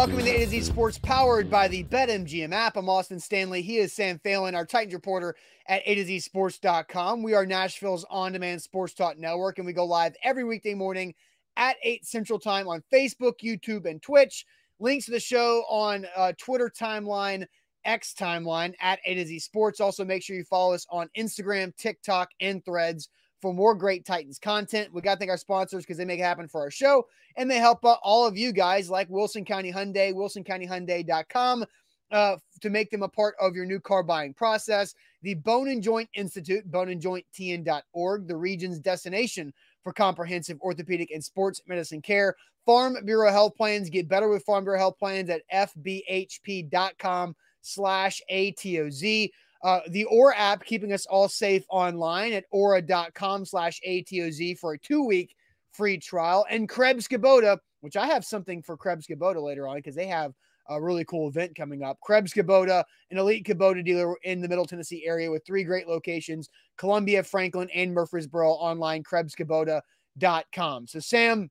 Welcome to A to Z Sports, powered by the BetMGM app. I'm Austin Stanley. He is Sam Phelan, our Titans reporter at A to Z Sports.com. We are Nashville's on demand sports talk network, and we go live every weekday morning at 8 Central Time on Facebook, YouTube, and Twitch. Links to the show on uh, Twitter timeline, X timeline at A to Z Sports. Also, make sure you follow us on Instagram, TikTok, and threads for more great Titans content. We got to thank our sponsors because they make it happen for our show and they help uh, all of you guys like Wilson County Hyundai, wilsoncountyhyundai.com uh, to make them a part of your new car buying process. The Bone and Joint Institute, boneandjointtn.org, the region's destination for comprehensive orthopedic and sports medicine care. Farm Bureau Health Plans. Get better with Farm Bureau Health Plans at fbhp.com slash ATOZ. Uh, the Aura app keeping us all safe online at aura.com slash ATOZ for a two week free trial. And Krebs Kubota, which I have something for Krebs Kubota later on because they have a really cool event coming up. Krebs Kubota, an elite Kubota dealer in the Middle Tennessee area with three great locations Columbia, Franklin, and Murfreesboro online, KrebsKubota.com. So, Sam,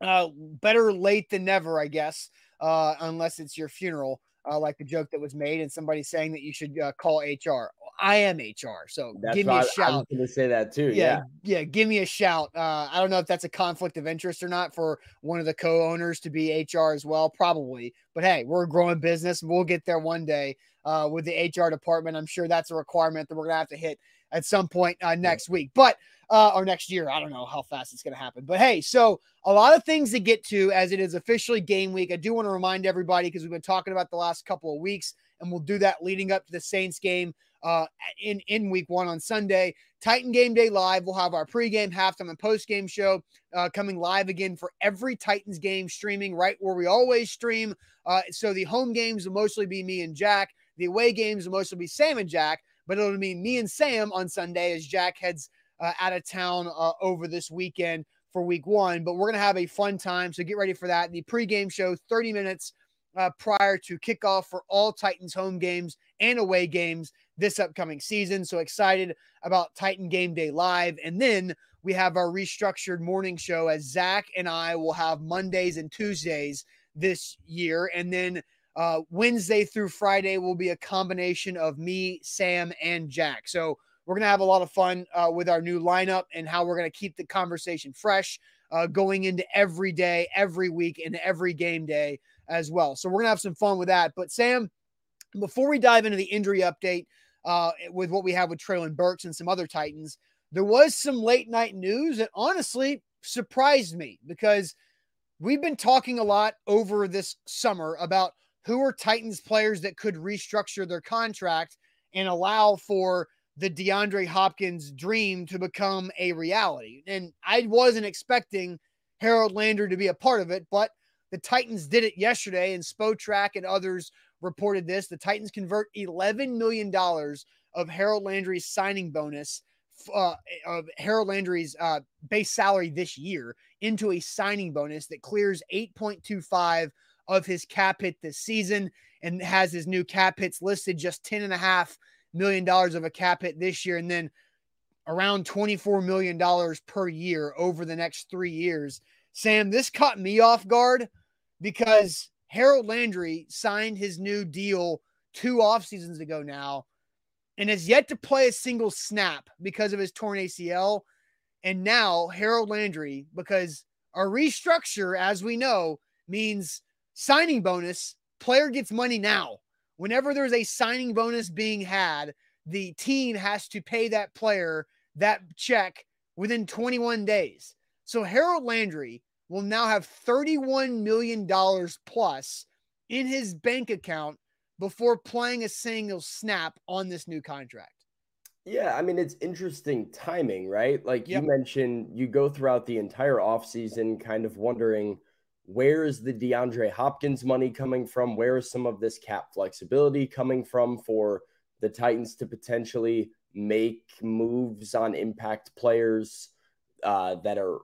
uh, better late than never, I guess, uh, unless it's your funeral uh, like the joke that was made, and somebody saying that you should uh, call HR. I am HR, so That's give me a I, I shout. was going to say that too. yeah, Yeah. yeah, give me a shout. Uh, I don't know if that's a conflict of interest or not for one of the co-owners to be HR as well, probably. But hey, we're a growing business. We'll get there one day uh, with the HR department. I'm sure that's a requirement that we're gonna have to hit at some point uh, next week, but uh, or next year. I don't know how fast it's gonna happen. But hey, so a lot of things to get to as it is officially game week. I do want to remind everybody because we've been talking about the last couple of weeks, and we'll do that leading up to the Saints game uh, in in week one on Sunday. Titan Game Day Live. We'll have our pregame, halftime, and postgame show uh, coming live again for every Titans game, streaming right where we always stream. Uh, so the home games will mostly be me and Jack. The away games will mostly be Sam and Jack, but it'll be me and Sam on Sunday as Jack heads uh, out of town uh, over this weekend for week one. But we're going to have a fun time. So get ready for that. The pregame show, 30 minutes uh, prior to kickoff for all Titans home games and away games this upcoming season. So excited about Titan Game Day Live. And then we have our restructured morning show as Zach and I will have Mondays and Tuesdays this year. And then uh, Wednesday through Friday will be a combination of me, Sam, and Jack. So we're going to have a lot of fun uh, with our new lineup and how we're going to keep the conversation fresh uh, going into every day, every week, and every game day as well. So we're going to have some fun with that. But Sam, before we dive into the injury update uh, with what we have with Treylon Burks and some other Titans, there was some late night news that honestly surprised me because we've been talking a lot over this summer about who are Titans players that could restructure their contract and allow for the DeAndre Hopkins dream to become a reality. And I wasn't expecting Harold Landry to be a part of it, but the Titans did it yesterday, and Spotrac and others reported this. The Titans convert $11 million of Harold Landry's signing bonus, uh, of Harold Landry's uh, base salary this year into a signing bonus that clears 8.25 of his cap hit this season and has his new cap hits listed just 10 and a half million dollars of a cap hit this year and then around 24 million dollars per year over the next 3 years. Sam, this caught me off guard because Harold Landry signed his new deal two off seasons ago now and has yet to play a single snap because of his torn ACL. And now Harold Landry, because a restructure, as we know, means signing bonus, player gets money now. Whenever there's a signing bonus being had, the team has to pay that player that check within 21 days. So Harold Landry will now have $31 million plus in his bank account before playing a single snap on this new contract. Yeah, I mean, it's interesting timing, right? Like yep. you mentioned, you go throughout the entire offseason kind of wondering where is the DeAndre Hopkins money coming from? Where is some of this cap flexibility coming from for the Titans to potentially make moves on impact players uh, that are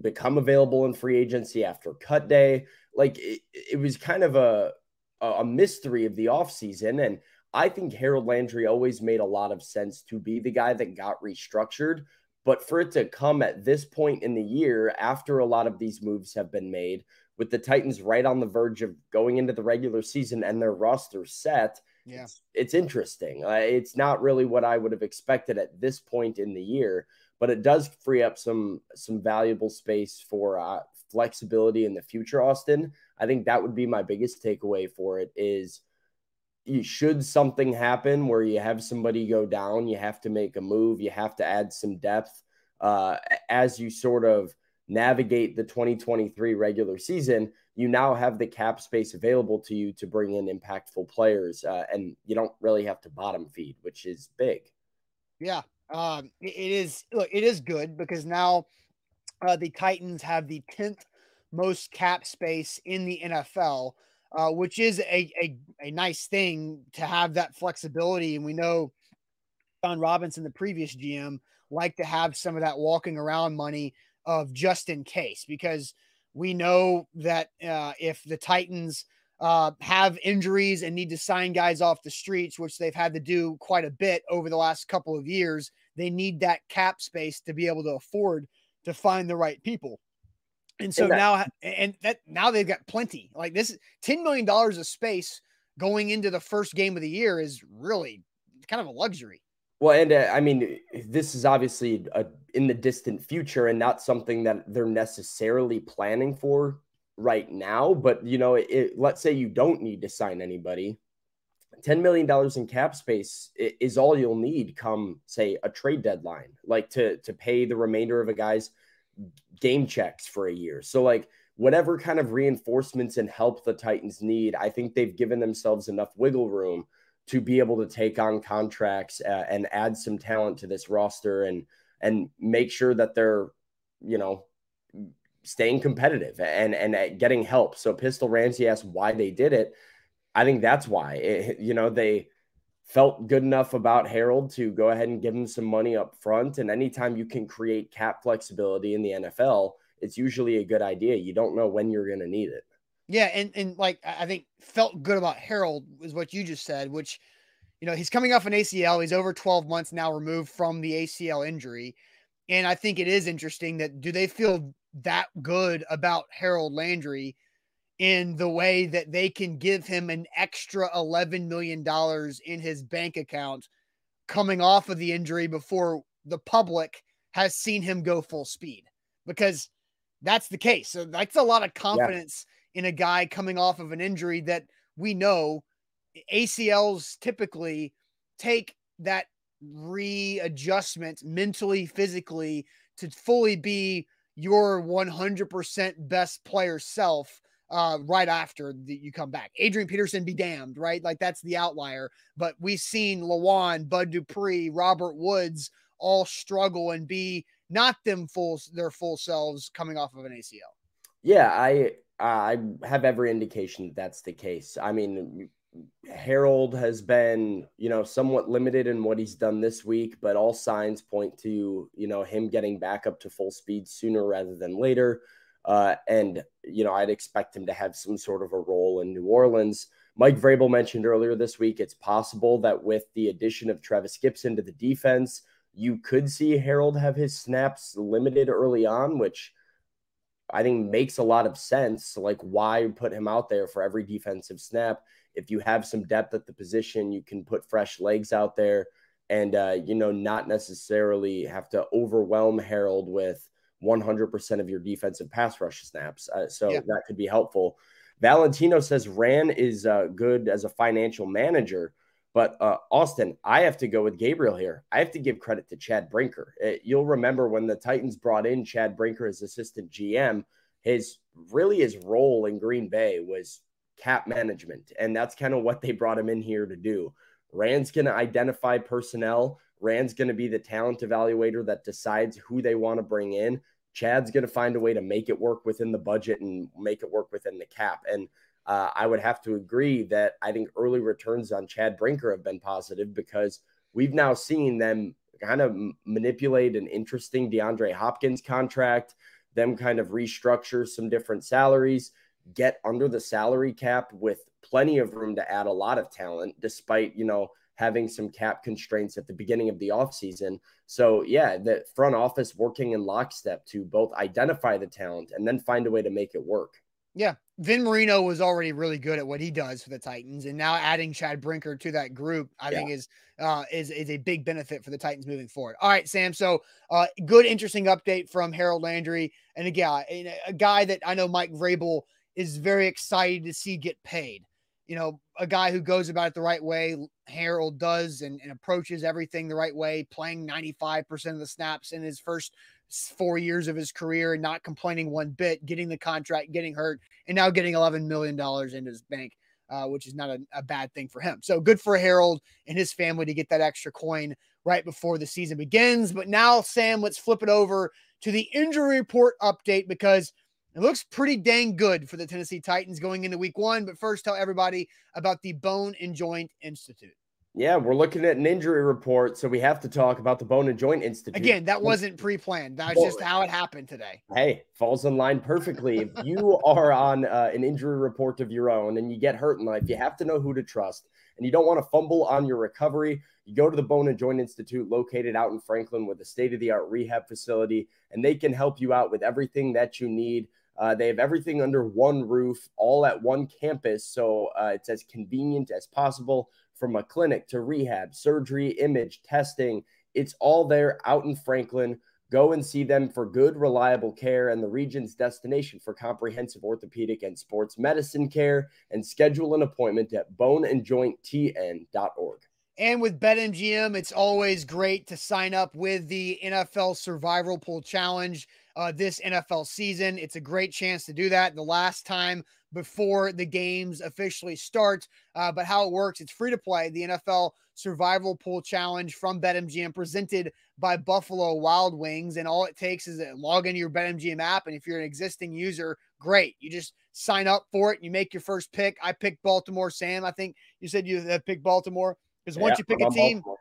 become available in free agency after cut day? Like it, it was kind of a a mystery of the offseason. And I think Harold Landry always made a lot of sense to be the guy that got restructured. But for it to come at this point in the year, after a lot of these moves have been made, with the Titans right on the verge of going into the regular season and their roster set, yeah, it's, it's interesting. Uh, it's not really what I would have expected at this point in the year, but it does free up some some valuable space for uh, flexibility in the future. Austin, I think that would be my biggest takeaway for it is should something happen where you have somebody go down, you have to make a move, you have to add some depth uh, as you sort of navigate the 2023 regular season. You now have the cap space available to you to bring in impactful players, uh, and you don't really have to bottom feed, which is big. Yeah, um, it is. Look, it is good because now uh, the Titans have the 10th most cap space in the NFL uh, which is a, a, a nice thing to have that flexibility. And we know Jon Robinson, the previous GM, like to have some of that walking around money of just in case, because we know that uh, if the Titans uh, have injuries and need to sign guys off the streets, which they've had to do quite a bit over the last couple of years, they need that cap space to be able to afford to find the right people. And so now, and that now they've got plenty. Like this, ten million dollars of space going into the first game of the year is really kind of a luxury. Well, and uh, I mean, this is obviously a, in the distant future and not something that they're necessarily planning for right now. But you know, it, let's say you don't need to sign anybody. $10 million in cap space is all you'll need come say a trade deadline like to to pay the remainder of a guy's game checks for a year. So like whatever kind of reinforcements and help the Titans need, I think they've given themselves enough wiggle room to be able to take on contracts uh, and add some talent to this roster and and make sure that they're you know staying competitive and and uh, getting help. So Pistol Ramsey asked why they did it. I think that's why. It, you know, they felt good enough about Harold to go ahead and give him some money up front. And anytime you can create cap flexibility in the NFL, it's usually a good idea. You don't know when you're going to need it. Yeah, and and like I think felt good about Harold is what you just said, which you know, he's coming off an ACL. He's over 12 months now removed from the ACL injury. And I think it is interesting that do they feel that good about Harold Landry in the way that they can give him an extra $11 million in his bank account coming off of the injury before the public has seen him go full speed because that's the case. So that's a lot of confidence yeah. in a guy coming off of an injury that we know ACLs typically take that readjustment mentally, physically to fully be your 100% best player self uh, right after the, you come back. Adrian Peterson be damned, right? Like that's the outlier. But we've seen Lewan, Bud Dupree, Robert Woods all struggle and be not them full their full selves coming off of an ACL. Yeah, I I have every indication that that's the case. I mean, Harold has been, you know, somewhat limited in what he's done this week, but all signs point to, you know, him getting back up to full speed sooner rather than later. Uh, and, you know, I'd expect him to have some sort of a role in New Orleans. Mike Vrabel mentioned earlier this week it's possible that with the addition of Trevis Gipson to the defense, you could see Harold have his snaps limited early on, which I think makes a lot of sense. Like, why put him out there for every defensive snap? If you have some depth at the position, you can put fresh legs out there and, uh, you know, not necessarily have to overwhelm Harold with 100% of your defensive pass rush snaps. Uh, so yeah. that could be helpful. Valentino says Ran is uh, good as a financial manager, but uh, Austin, I have to go with Gabriel here. I have to give credit to Chad Brinker. It, uh, you'll remember when the Titans brought in Chad Brinker as assistant GM, his really his role in Green Bay was cap management, and that's kind of what they brought him in here to do. Ran's going to identify personnel. Ran's going to be the talent evaluator that decides who they want to bring in. Chad's going to find a way to make it work within the budget and make it work within the cap. And uh, I would have to agree that I think early returns on Chad Brinker have been positive because we've now seen them kind of manipulate an interesting DeAndre Hopkins contract, them kind of restructure some different salaries, get under the salary cap with plenty of room to add a lot of talent, despite, you know, having some cap constraints at the beginning of the offseason. So, yeah, the front office working in lockstep to both identify the talent and then find a way to make it work. Yeah. Vin Marino was already really good at what he does for the Titans, and now adding Chad Brinker to that group, I yeah. think is uh, is is a big benefit for the Titans moving forward. All right, Sam. So, uh, good, interesting update from Harold Landry, and again, a guy that I know Mike Vrabel is very excited to see get paid. You know, a guy who goes about it the right way. Harold does and, and approaches everything the right way, playing 95% of the snaps in his first four years of his career and not complaining one bit, getting the contract, getting hurt, and now getting $11 million in his bank, uh, which is not a, a, bad thing for him. So good for Harold and his family to get that extra coin right before the season begins. But now, Sam, let's flip it over to the injury report update because it looks pretty dang good for the Tennessee Titans going into week one. But first, tell everybody about the Bone and Joint Institute. Yeah, we're looking at an injury report, so we have to talk about the Bone and Joint Institute. Again, that wasn't pre-planned. That was just how it happened today. Hey, falls in line perfectly. if you are on uh, an injury report of your own and you get hurt in life, you have to know who to trust, and you don't want to fumble on your recovery. You go to the Bone and Joint Institute, located out in Franklin, with a state-of-the-art rehab facility, and they can help you out with everything that you need. Uh, they have everything under one roof, all at one campus, so uh, it's as convenient as possible from a clinic to rehab, surgery, image, testing. It's all there out in Franklin. Go and see them for good, reliable care and the region's destination for comprehensive orthopedic and sports medicine care. And schedule an appointment at boneandjointtn.org. And with BetMGM, it's always great to sign up with the NFL Survival Pool Challenge uh, this NFL season. It's a great chance to do that. The last time before the games officially start. Uh, but how it works, it's free to play. The NFL Survival Pool Challenge from BetMGM presented by Buffalo Wild Wings. And all it takes is to log into your BetMGM app. And if you're an existing user, great. You just sign up for it. And you make your first pick. I picked Baltimore. Sam, I think you said you picked Baltimore because once yeah, you pick I'm a team, Baltimore.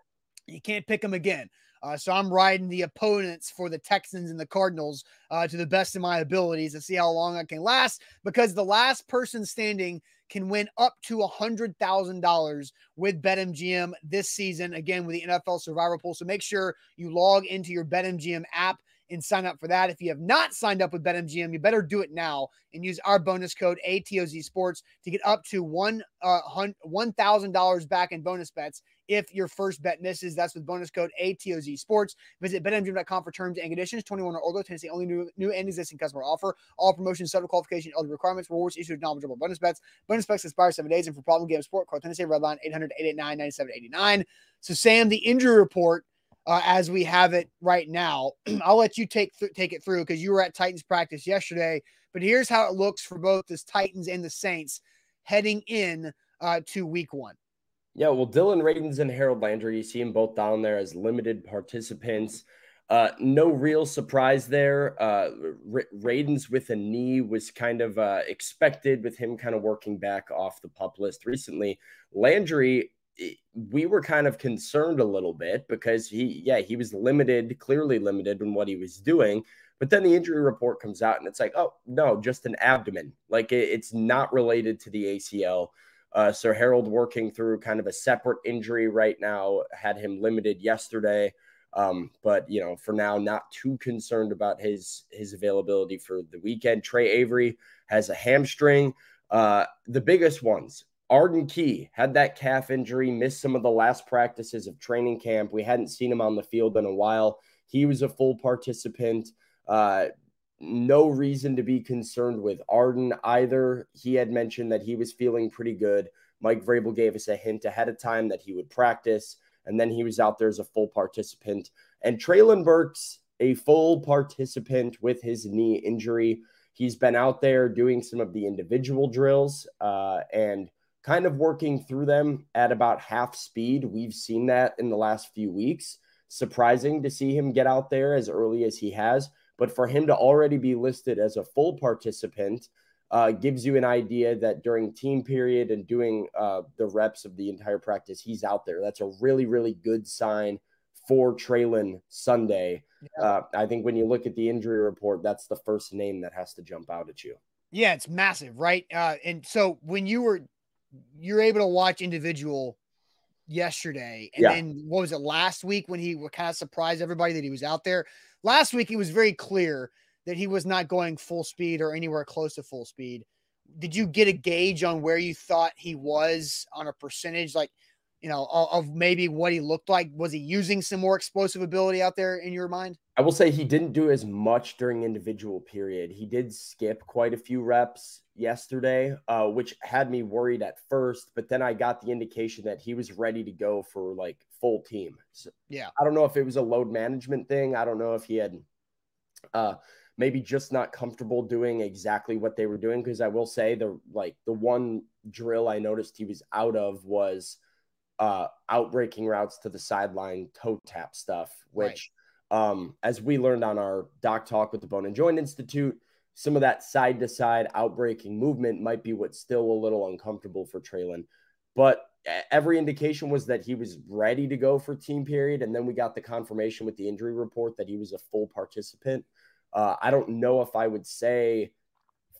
you can't pick them again. Uh, so I'm riding the opponents for the Texans and the Cardinals uh, to the best of my abilities to see how long I can last because the last person standing can win up to $100,000 with BetMGM this season, again, with the NFL Survivor Pool. So make sure you log into your BetMGM app and sign up for that. If you have not signed up with BetMGM, you better do it now and use our bonus code ATOZ Sports to get up to one uh, $1,000 back in bonus bets if your first bet misses. That's with bonus code ATOZ Sports. Visit betmgm.com for terms and conditions. 21 or older, Tennessee only new, new and existing customer offer. All promotions, subject qualification, eligible requirements, rewards issued knowledgeable bonus bets. Bonus bets expire seven days. And for problem game sport, call Tennessee Redline 800 889 9789. So, Sam, the injury report uh, as we have it right now. I'll let you take th- take it through because you were at Titans practice yesterday. But here's how it looks for both the Titans and the Saints heading in uh, to Week One. Yeah, well, Dillon Radunz and Harold Landry, you see them both down there as limited participants. Uh, no real surprise there. Uh, R- Radunz with a knee was kind of uh, expected with him kind of working back off the pup list recently. Landry, we were kind of concerned a little bit because he, yeah, he was limited, clearly limited in what he was doing. But then the injury report comes out and it's like, oh, no, just an abdomen. Like it, it's not related to the ACL. Uh, Sir Harold working through kind of a separate injury right now, had him limited yesterday. Um, but you know, for now, not too concerned about his his availability for the weekend. Tre Avery has a hamstring. Uh, the biggest ones. Arden Key had that calf injury, missed some of the last practices of training camp. We hadn't seen him on the field in a while. He was a full participant. Uh, no reason to be concerned with Arden either. He had mentioned that he was feeling pretty good. Mike Vrabel gave us a hint ahead of time that he would practice, and then he was out there as a full participant. And Treylon Burks, a full participant with his knee injury. He's been out there doing some of the individual drills uh, and kind of working through them at about half speed. We've seen that in the last few weeks. surprising to see him get out there as early as he has. But for him to already be listed as a full participant uh, gives you an idea that during team period and doing uh, the reps of the entire practice, he's out there. That's a really, really good sign for Treylon Sunday. Yeah. Uh, I think when you look at the injury report, that's the first name that has to jump out at you. Yeah, it's massive, right? Uh, and so when you were you're able to watch individual yesterday, and yeah. then what was it last week when he kind of surprised everybody that he was out there? Last week, he was very clear that he was not going full speed or anywhere close to full speed. Did you get a gauge on where you thought he was on a percentage, like you know, of maybe what he looked like? Was he using some more explosive ability out there in your mind? I will say he didn't do as much during individual period. He did skip quite a few reps yesterday, uh, which had me worried at first. But then I got the indication that he was ready to go for like full team. So yeah, I don't know if it was a load management thing. I don't know if he had uh, maybe just not comfortable doing exactly what they were doing. Because I will say the like the one drill I noticed he was out of was uh, outbreaking routes to the sideline toe tap stuff, which, right. um, as we learned on our doc talk with the Bone and Joint Institute, some of that side to side outbreaking movement might be what's still a little uncomfortable for Treylon. But every indication was that he was ready to go for team period. And then we got the confirmation with the injury report that he was a full participant. Uh, I don't know if I would say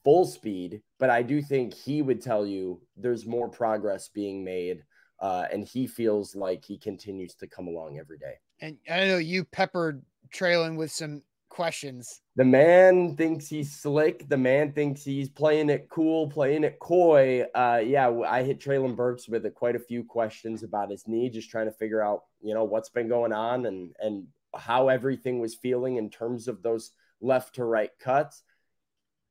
full speed, but I do think he would tell you there's more progress being made uh, and he feels like he continues to come along every day. And I know you peppered Treylon with some questions. The man thinks he's slick. The man thinks he's playing it cool, playing it coy. Uh, yeah, I hit Treylon Burks with a, quite a few questions about his knee, just trying to figure out, you know, what's been going on and and how everything was feeling in terms of those left to right cuts.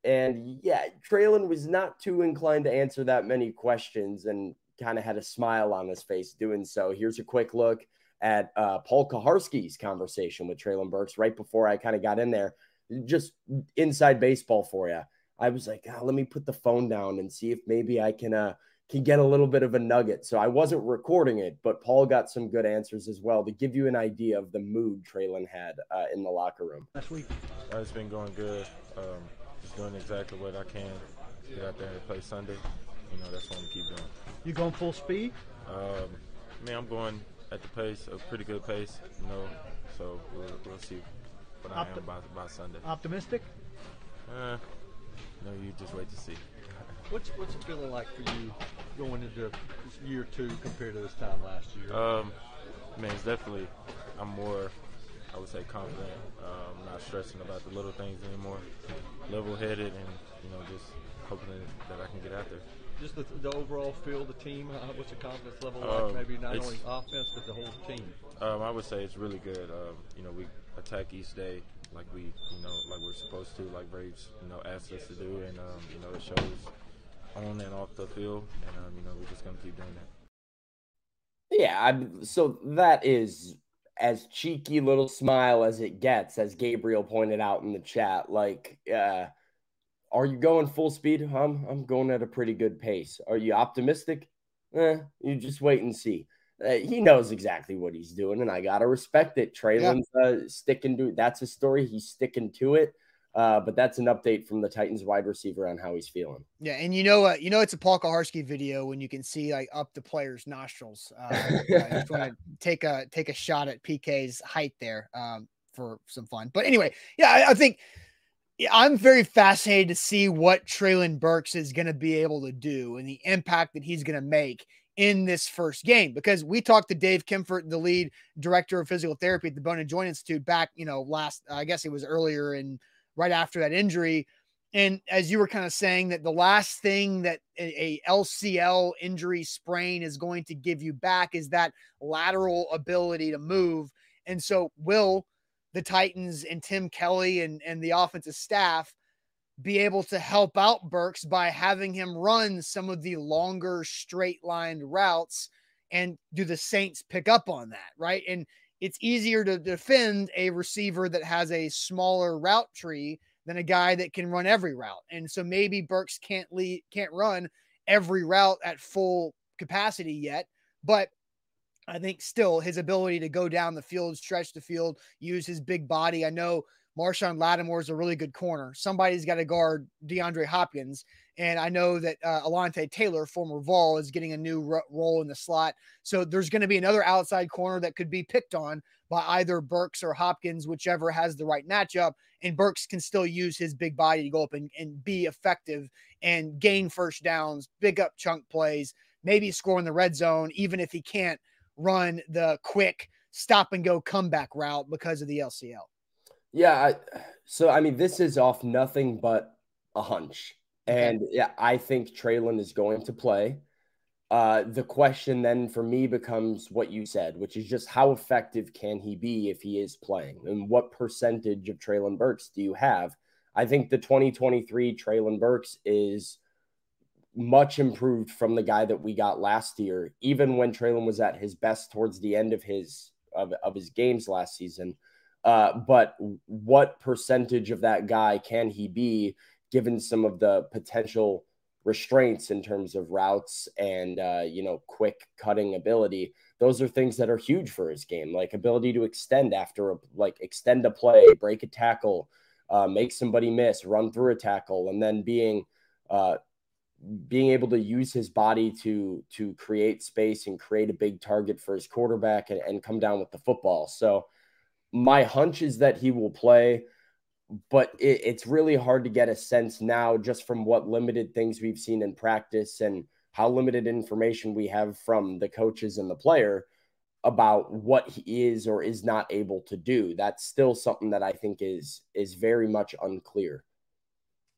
And yeah, Treylon was not too inclined to answer that many questions. And kind of had a smile on his face doing so. Here's a quick look at uh, Paul Kuharsky's conversation with Treylon Burks right before I kind of got in there. Just inside baseball for you. I was like, oh, let me put the phone down and see if maybe I can uh, can get a little bit of a nugget. So I wasn't recording it, but Paul got some good answers as well to give you an idea of the mood Treylon had uh, in the locker room. Last week, uh, it's been going good. Um, just doing exactly what I can. Get out there and play Sunday. You know, that's what I'm keep doing. You going full speed? Um, I mean, I'm going at the pace, a pretty good pace, you know. So we'll, we'll see what Opti- I am by, by Sunday. Optimistic? Uh, no, you just wait to see. what's what's it feeling like for you going into year two compared to this time last year? Um, man, it's definitely I'm more, I would say, confident. Um, not stressing about the little things anymore. Level-headed and you know just hoping that I can get out there just the, the overall feel, the team? Uh, what's the confidence level like? Um, Maybe not only offense, but the whole team. Um, I would say it's really good. Um, you know, we attack each day like we, you know, like we're supposed to, like Vrabes, you know, asked us to do, and um, you know, it shows on and off the field, and um, you know, we're just gonna keep doing that. Yeah, I'm, so that is as cheeky little smile as it gets, as Gabriel pointed out in the chat. Like, uh, are you going full speed? I'm I'm going at a pretty good pace. Are you optimistic? Eh, you just wait and see. Uh, he knows exactly what he's doing, and I gotta respect it. Treylon's yeah. uh, sticking to that's a story. He's sticking to it. Uh, but that's an update from the Titans wide receiver on how he's feeling. Yeah, and you know, uh, you know, it's a Paul Kuharsky video when you can see like up the player's nostrils. Uh, I just want to take a take a shot at PK's height there um, for some fun. But anyway, yeah, I, I think I'm very fascinated to see what Treylon Burks is going to be able to do and the impact that he's going to make in this first game because we talked to Dave Kimfort, the lead director of physical therapy at the Bone and Joint Institute, back, you know, last, I guess it was earlier and right after that injury. And as you were kind of saying, that the last thing that a LCL injury sprain is going to give you back is that lateral ability to move. And so, will the Titans and Tim Kelly and, and the offensive staff be able to help out Burks by having him run some of the longer straight lined routes and do the Saints pick up on that, right? And it's easier to defend a receiver that has a smaller route tree than a guy that can run every route. And so maybe Burks can't lead, can't run every route at full capacity yet, but I think still his ability to go down the field, stretch the field, use his big body. I know Marshon Lattimore is a really good corner. Somebody's got to guard DeAndre Hopkins. And I know that uh, Alontae Taylor, former Vol, is getting a new ro- role in the slot. So there's going to be another outside corner that could be picked on by either Burks or Hopkins, whichever has the right matchup. And Burks can still use his big body to go up and, and be effective and gain first downs, big up chunk plays, maybe score in the red zone, even if he can't run the quick stop and go comeback route because of the LCL. Yeah. I, so, I mean, this is off nothing but a hunch. And yeah, I think Treylon is going to play. Uh, the question then for me becomes what you said, which is just how effective can he be if he is playing? And what percentage of Treylon Burks do you have? I think the 2023 Treylon Burks is much improved from the guy that we got last year, even when Treylon was at his best towards the end of his of, of his games last season. Uh, but what percentage of that guy can he be given some of the potential restraints in terms of routes and uh, you know quick cutting ability those are things that are huge for his game like ability to extend after a like extend a play break a tackle uh, make somebody miss run through a tackle and then being uh, being able to use his body to to create space and create a big target for his quarterback and, and come down with the football so my hunch is that he will play, but it, it's really hard to get a sense now just from what limited things we've seen in practice and how limited information we have from the coaches and the player about what he is or is not able to do. That's still something that I think is is very much unclear.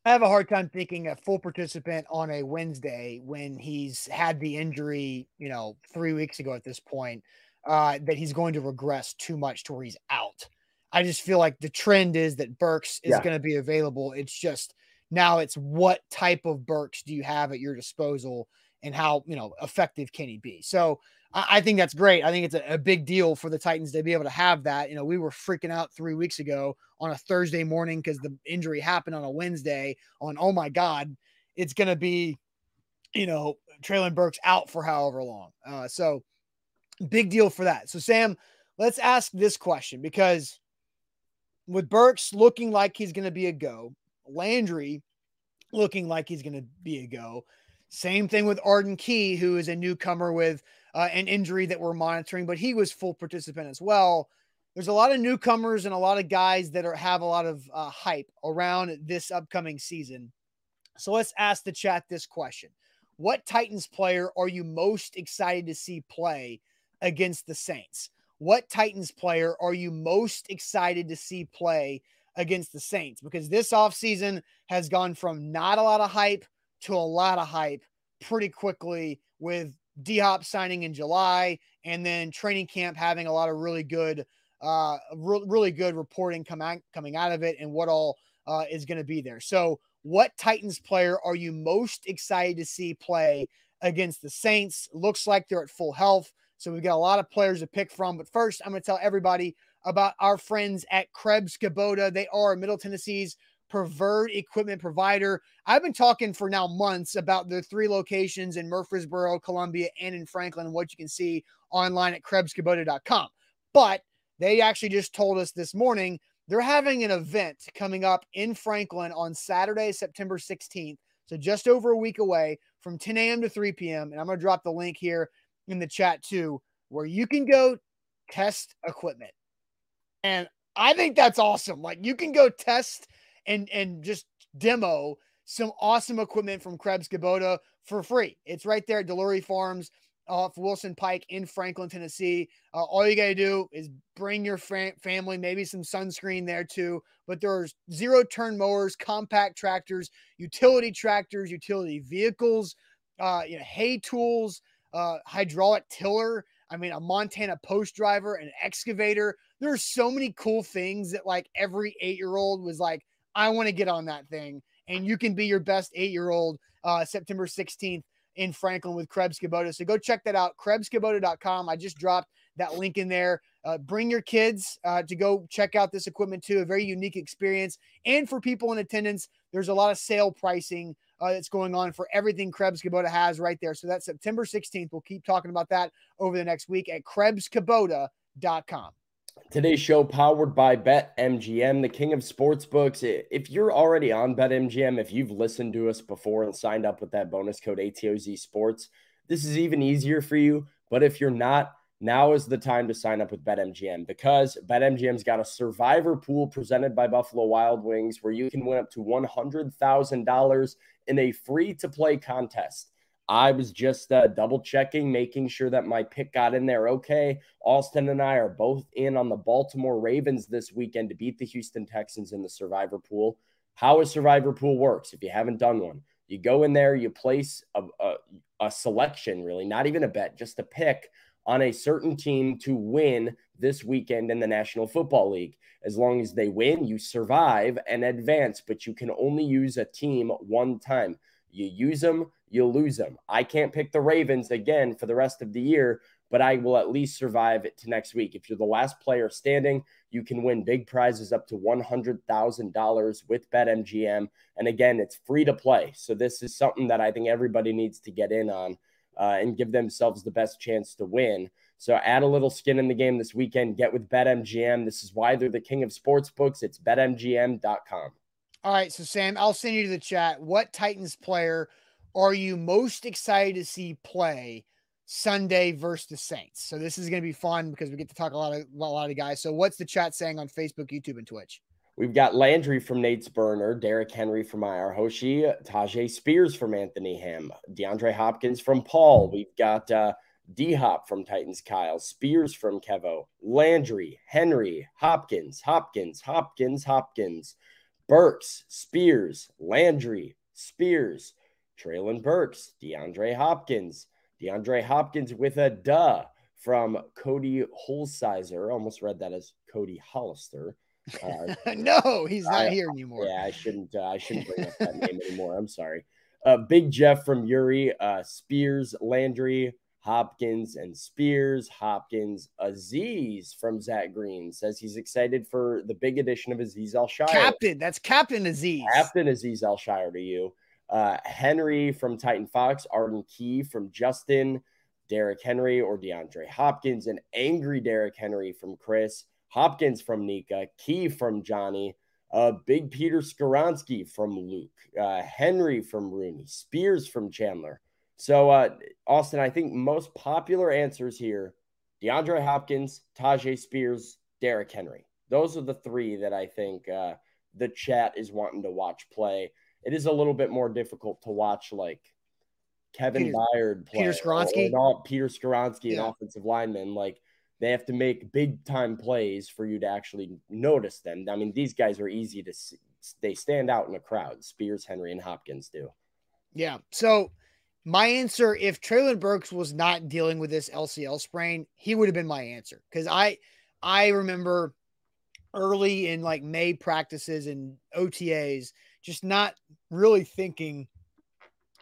I have a hard time thinking a full participant on a Wednesday when he's had the injury, you know, three weeks ago at this point uh, that he's going to regress too much to where he's out. I just feel like the trend is that Burks is yeah. going to be available. It's just now it's what type of Burks do you have at your disposal and how you know effective can he be? So I, think that's great. I think it's a, a, big deal for the Titans to be able to have that. You know, we were freaking out three weeks ago on a Thursday morning because the injury happened on a Wednesday. On oh my god, it's going to be you know Treylon Burks out for however long. Uh, so Big deal for that. So, Sam, let's ask this question because with Burks looking like he's going to be a go, Landry looking like he's going to be a go. Same thing with Arden Key, who is a newcomer with uh, an injury that we're monitoring, but he was full participant as well. There's a lot of newcomers and a lot of guys that are have a lot of uh, hype around this upcoming season. So let's ask the chat this question: What Titans player are you most excited to see play against the Saints? What Titans player are you most excited to see play against the Saints? Because this offseason has gone from not a lot of hype to a lot of hype pretty quickly with D Hop signing in July and then training camp having a lot of really good, uh, re- really good reporting come out, coming out of it and what all uh, is going to be there. So, what Titans player are you most excited to see play against the Saints? Looks like they're at full health. So we've got a lot of players to pick from. But first, I'm going to tell everybody about our friends at Krebs Kubota. They are Middle Tennessee's preferred equipment provider. I've been talking for now months about the three locations in Murfreesboro, Columbia, and in Franklin, what you can see online at KrebsKubota.com. But they actually just told us this morning they're having an event coming up in Franklin on Saturday, September 16th. So just over a week away from 10 a.m. to 3 p.m. And I'm going to drop the link here in the chat too, where you can go test equipment. And I think that's awesome. Like you can go test and and just demo some awesome equipment from Krebs Kubota for free. It's right there at Delury Farms off Wilson Pike in Franklin, Tennessee. Uh, all you got to do is bring your fam- family, maybe some sunscreen there too. But there's zero turn mowers, compact tractors, utility tractors, utility vehicles, uh, you know, hay tools, uh, hydraulic tiller. I mean, a Montana post driver, an excavator. There are so many cool things that like every eight year old was like, I want to get on that thing. And you can be your best eight year old uh, September 16th in Franklin with Krebs Kubota. So go check that out, KrebsKubota.com. I just dropped that link in there. Uh, bring your kids uh, to go check out this equipment too. A very unique experience. And for people in attendance, there's a lot of sale pricing uh, that's going on for everything Krebs Kubota has right there. So that's September 16th. We'll keep talking about that over the next week at KrebsKubota.com. Today's show powered by BetMGM, the king of sportsbooks. If you're already on BetMGM, if you've listened to us before and signed up with that bonus code ATOZ Sports, this is even easier for you. But if you're not, now is the time to sign up with BetMGM because BetMGM's got a survivor pool presented by Buffalo Wild Wings where you can win up to $100,000 in a free to play contest. I was just uh, double checking, making sure that my pick got in there okay. Austin and I are both in on the Baltimore Ravens this weekend to beat the Houston Texans in the survivor pool. How a survivor pool works, if you haven't done one, you go in there, you place a, a, a selection, really, not even a bet, just a pick on a certain team to win this weekend in the National Football League. As long as they win, you survive and advance, but you can only use a team one time. You use them, you lose them. I can't pick the Ravens again for the rest of the year, but I will at least survive it to next week. If you're the last player standing, you can win big prizes up to $100,000 with BetMGM. And again, it's free to play. So this is something that I think everybody needs to get in on uh, and give themselves the best chance to win. So add a little skin in the game this weekend. Get with BetMGM. This is why they're the king of sports books. It's betmgm.com. All right. So, Sam, I'll send you to the chat. What Titans player are you most excited to see play Sunday versus the Saints? So, this is going to be fun because we get to talk a lot of a lot of guys. So, what's the chat saying on Facebook, YouTube, and Twitch? We've got Landry from Nate's Burner, Derrick Henry from IR Hoshi, Tyjae Spears from Anthony Ham, DeAndre Hopkins from Paul. We've got uh, D Hop from Titans Kyle, Spears from Kevo, Landry, Henry, Hopkins, Hopkins, Hopkins, Hopkins, Burks, Spears, Landry, Spears, Treylon Burks, DeAndre Hopkins, DeAndre Hopkins with a duh from Cody Holsizer. Almost read that as Cody Hollister. Uh, no, he's not I, here anymore. Yeah, I shouldn't. Uh, I shouldn't bring up that name anymore. I'm sorry. Uh, Big Jeff from Yuri, uh, Spears, Landry, Hopkins, and Spears. Hopkins, Aziz from Zach Green says he's excited for the big addition of Aziz Al-Shaair. Captain, that's Captain Aziz. Captain Aziz Al-Shaair to you. Uh, Henry from Titan Fox, Arden Key from Justin, Derrick Henry or DeAndre Hopkins, and Angry Derrick Henry from Chris. Hopkins from Nika, Key from Johnny, uh, Big Peter Skoronski from Luke, uh, Henry from Rooney, Spears from Chandler. So, uh, Austin, I think most popular answers here DeAndre Hopkins, Tyjae Spears, Derrick Henry. Those are the three that I think uh, the chat is wanting to watch play. It is a little bit more difficult to watch like Kevin Peter, Byard play. Peter Skoronski. Or, or Peter Skoronski, yeah. an offensive lineman. Like they have to make big time plays for you to actually notice them. I mean, these guys are easy to see. They stand out in a crowd. Spears, Henry, and Hopkins do. Yeah. So my answer, if Treylon Burks was not dealing with this LCL sprain, he would have been my answer. Because I I remember early in like May practices and OTAs, just not really thinking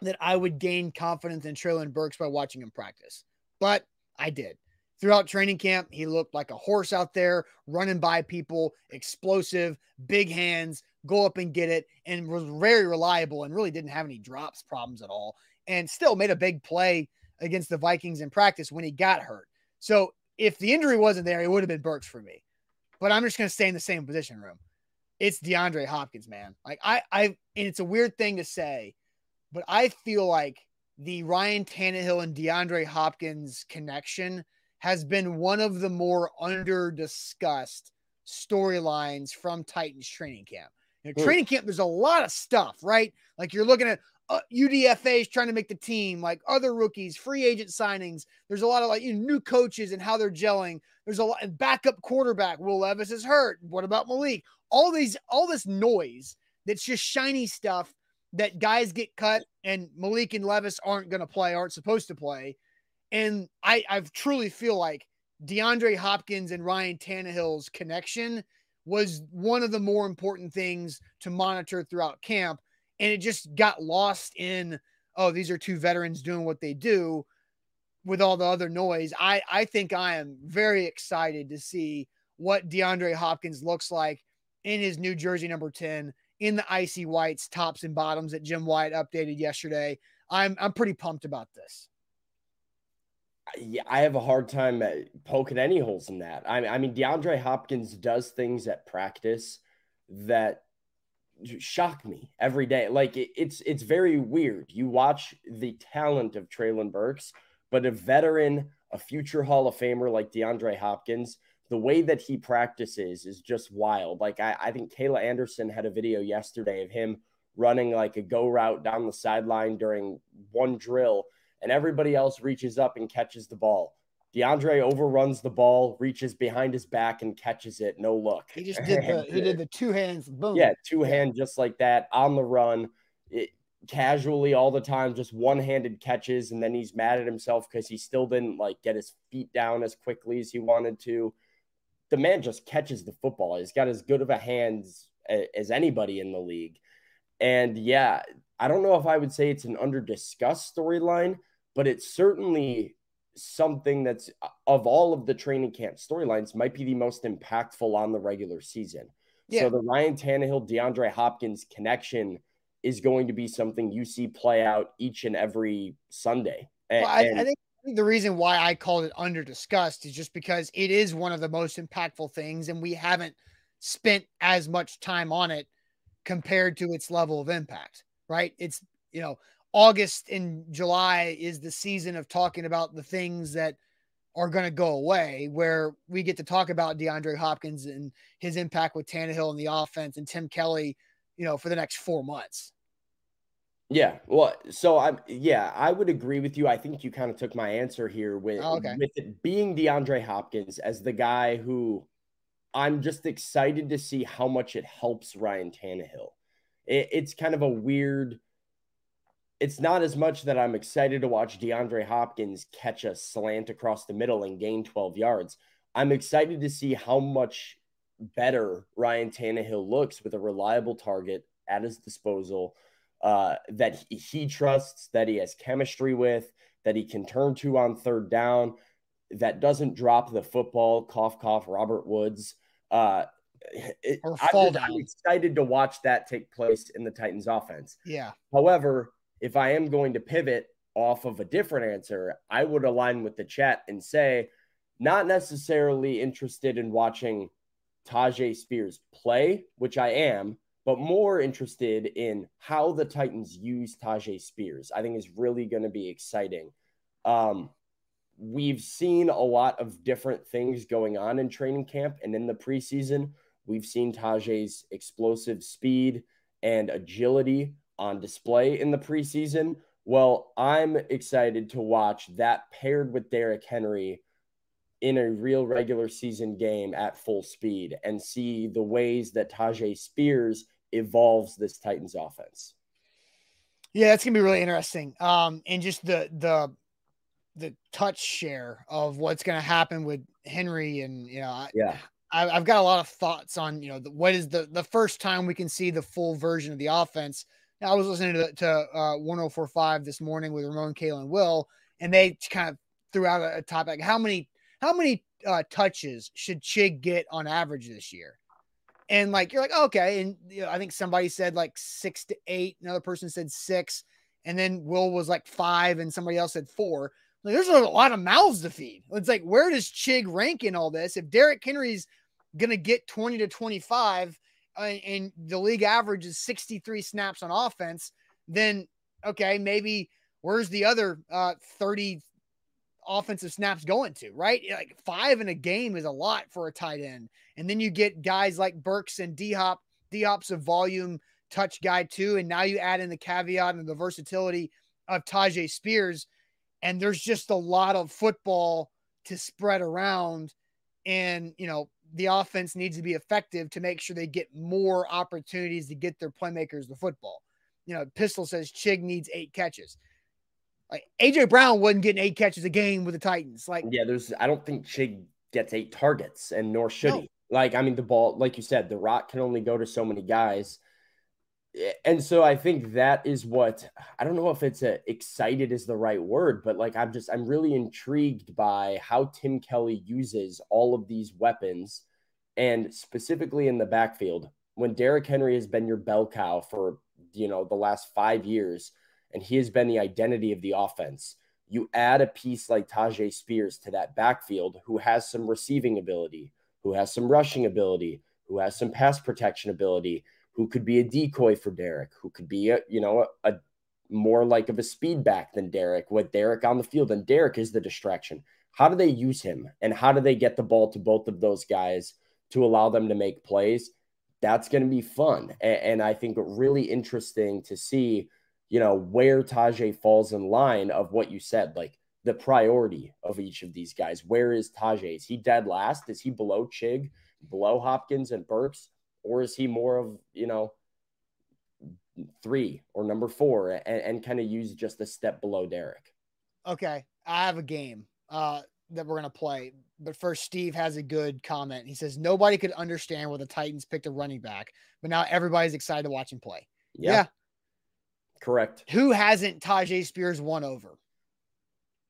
that I would gain confidence in Treylon Burks by watching him practice. But I did. Throughout training camp, he looked like a horse out there running by people, explosive, big hands, go up and get it, and was very reliable and really didn't have any drops problems at all. And still made a big play against the Vikings in practice when he got hurt. So if the injury wasn't there, it would have been Burks for me. But I'm just going to stay in the same position room. It's DeAndre Hopkins, man. Like I, I, and it's a weird thing to say, but I feel like the Ryan Tannehill and DeAndre Hopkins connection has been one of the more under discussed storylines from Titans training camp. You know, training camp, there's a lot of stuff, right? Like you're looking at uh, UDFA's trying to make the team, like other rookies, free agent signings. There's a lot of like you know, new coaches and how they're gelling. There's a lot and backup quarterback. Will Levis is hurt. What about Malik? All these, all this noise that's just shiny stuff that guys get cut and Malik and Levis aren't going to play, aren't supposed to play. And I, I truly feel like DeAndre Hopkins and Ryan Tannehill's connection was one of the more important things to monitor throughout camp. And it just got lost in, oh, these are two veterans doing what they do with all the other noise. I, I think I am very excited to see what DeAndre Hopkins looks like in his new jersey number 10 in the icy whites, tops and bottoms that Jim Wyatt updated yesterday. I'm I'm pretty pumped about this. Yeah, I have a hard time uh, poking any holes in that. I, I mean, DeAndre Hopkins does things at practice that shock me every day. Like it, it's it's very weird. You watch the talent of Treylon Burks, but a veteran, a future Hall of Famer like DeAndre Hopkins, the way that he practices is just wild. Like I, I think Kayla Anderson had a video yesterday of him running like a go route down the sideline during one drill, and everybody else reaches up and catches the ball. DeAndre overruns the ball, reaches behind his back and catches it. No look. He just did the he did the two hands boom. Yeah, two hand just like that on the run. It, casually all the time, just one-handed catches, and then he's mad at himself because he still didn't like get his feet down as quickly as he wanted to. The man just catches the football. He's got as good of a hands as anybody in the league. And yeah, I don't know if I would say it's an under discussed storyline, but it's certainly something that's of all of the training camp storylines might be the most impactful on the regular season. Yeah. So the Ryan Tannehill, DeAndre Hopkins connection is going to be something you see play out each and every Sunday. And, well, I, I, think the reason why I called it under discussed is just because it is one of the most impactful things, and we haven't spent as much time on it compared to its level of impact. Right? It's you know August and July is the season of talking about the things that are going to go away, where we get to talk about DeAndre Hopkins and his impact with Tannehill and the offense and Tim Kelly, you know, for the next four months. Yeah, well, so I'm yeah, I would agree with you. I think you kind of took my answer here with oh, okay. with it being DeAndre Hopkins as the guy who I'm just excited to see how much it helps Ryan Tannehill. It, it's kind of a weird it's not as much that I'm excited to watch DeAndre Hopkins catch a slant across the middle and gain 12 yards. I'm excited to see how much better Ryan Tannehill looks with a reliable target at his disposal uh, that he, trusts, that he has chemistry with, that he can turn to on third down, that doesn't drop the football. Cough, cough, Robert Woods. Uh, it, I'm, I'm excited to watch that take place in the Titans offense. Yeah. However, if I am going to pivot off of a different answer, I would align with the chat and say, not necessarily interested in watching Tyjae Spears play, which I am, but more interested in how the Titans use Tyjae Spears. I think is really going to be exciting. Um, we've seen a lot of different things going on in training camp and in the preseason. We've seen Tyjae's explosive speed and agility on display in the preseason. Well, I'm excited to watch that paired with Derrick Henry in a real regular season game at full speed and see the ways that Tyjae Spears evolves this Titans offense. Yeah, that's gonna be really interesting. Um, and just the the the touch share of what's gonna happen with Henry and you know, yeah, I, have got a lot of thoughts on you know the, what is the the first time we can see the full version of the offense I was listening to, to uh, 1045 this morning with Ramon, Kalen, Will, and they kind of threw out a, a topic. How many how many uh, touches should Chig get on average this year? And like you're like okay, and you know, I think somebody said like six to eight. Another person said six, and then Will was like five, and somebody else said four. Like, there's a lot of mouths to feed. It's like where does Chig rank in all this? If Derrick Henry's gonna get 20 to 25 uh, and the league average is 63 snaps on offense, then okay, maybe where's the other uh, 30 offensive snaps going to, right? Like five in a game is a lot for a tight end. And then you get guys like Burks and D Hop. D Hop's a volume touch guy too. And now you add in the caveat and the versatility of Tyjae Spears. And there's just a lot of football to spread around. And, you know, the offense needs to be effective to make sure they get more opportunities to get their playmakers the football. You know, Pistol says Chig needs eight catches. Like AJ Brown wasn't getting eight catches a game with the Titans. Like, yeah, there's I don't think Chig gets eight targets, and nor should no. he. Like, I mean, the ball, like you said, the rock can only go to so many guys. And so I think that is what I don't know if it's a excited is the right word, but like I'm just I'm really intrigued by how Tim Kelly uses all of these weapons and specifically in the backfield. when Derrick Henry has been your bell cow for, you know, the last five years, and he has been the identity of the offense, you add a piece like Tyjae Spears to that backfield who has some receiving ability, who has some rushing ability, who has some pass protection ability, who could be a decoy for Derrick, who could be a, you know, a, a more like of a speed back than Derrick with Derrick on the field, and Derrick is the distraction. How do they use him and how do they get the ball to both of those guys to allow them to make plays? That's going to be fun. And, and I think really interesting to see, you know, where Tyjae falls in line of what you said, like the priority of each of these guys. Where is Tyjae? Is he dead last? Is he below Chig, below Hopkins and Burks? Or is he more of, you know, three or number four and, and kind of use just a step below Derrick? Okay. I have a game uh, that we're going to play. But first, Steve has a good comment. He says, Nobody could understand why the Titans picked a running back, but now everybody's excited to watch him play. Yeah. yeah. Correct. Who hasn't Tyjae Spears won over?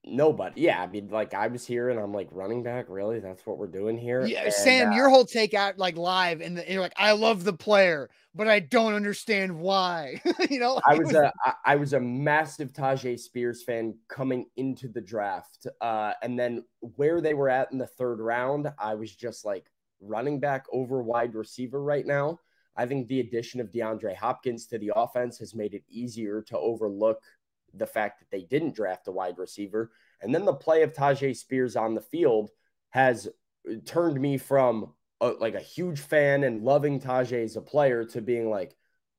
nobody. Yeah, I mean, like I was here and I'm like, running back, really? That's what we're doing here. Yeah, and, Sam, uh, your whole take out like live, and, you're like, I love the player, but I don't understand why. you know, I was, was a I, I was a massive Tyjae Spears fan coming into the draft, uh, and then where they were at in the third round, I was just like running back over wide receiver right now. I think the addition of DeAndre Hopkins to the offense has made it easier to overlook the fact that they didn't draft a wide receiver. And then the play of Tyjae Spears on the field has turned me from a, like a huge fan and loving Tyjae as a player to being like,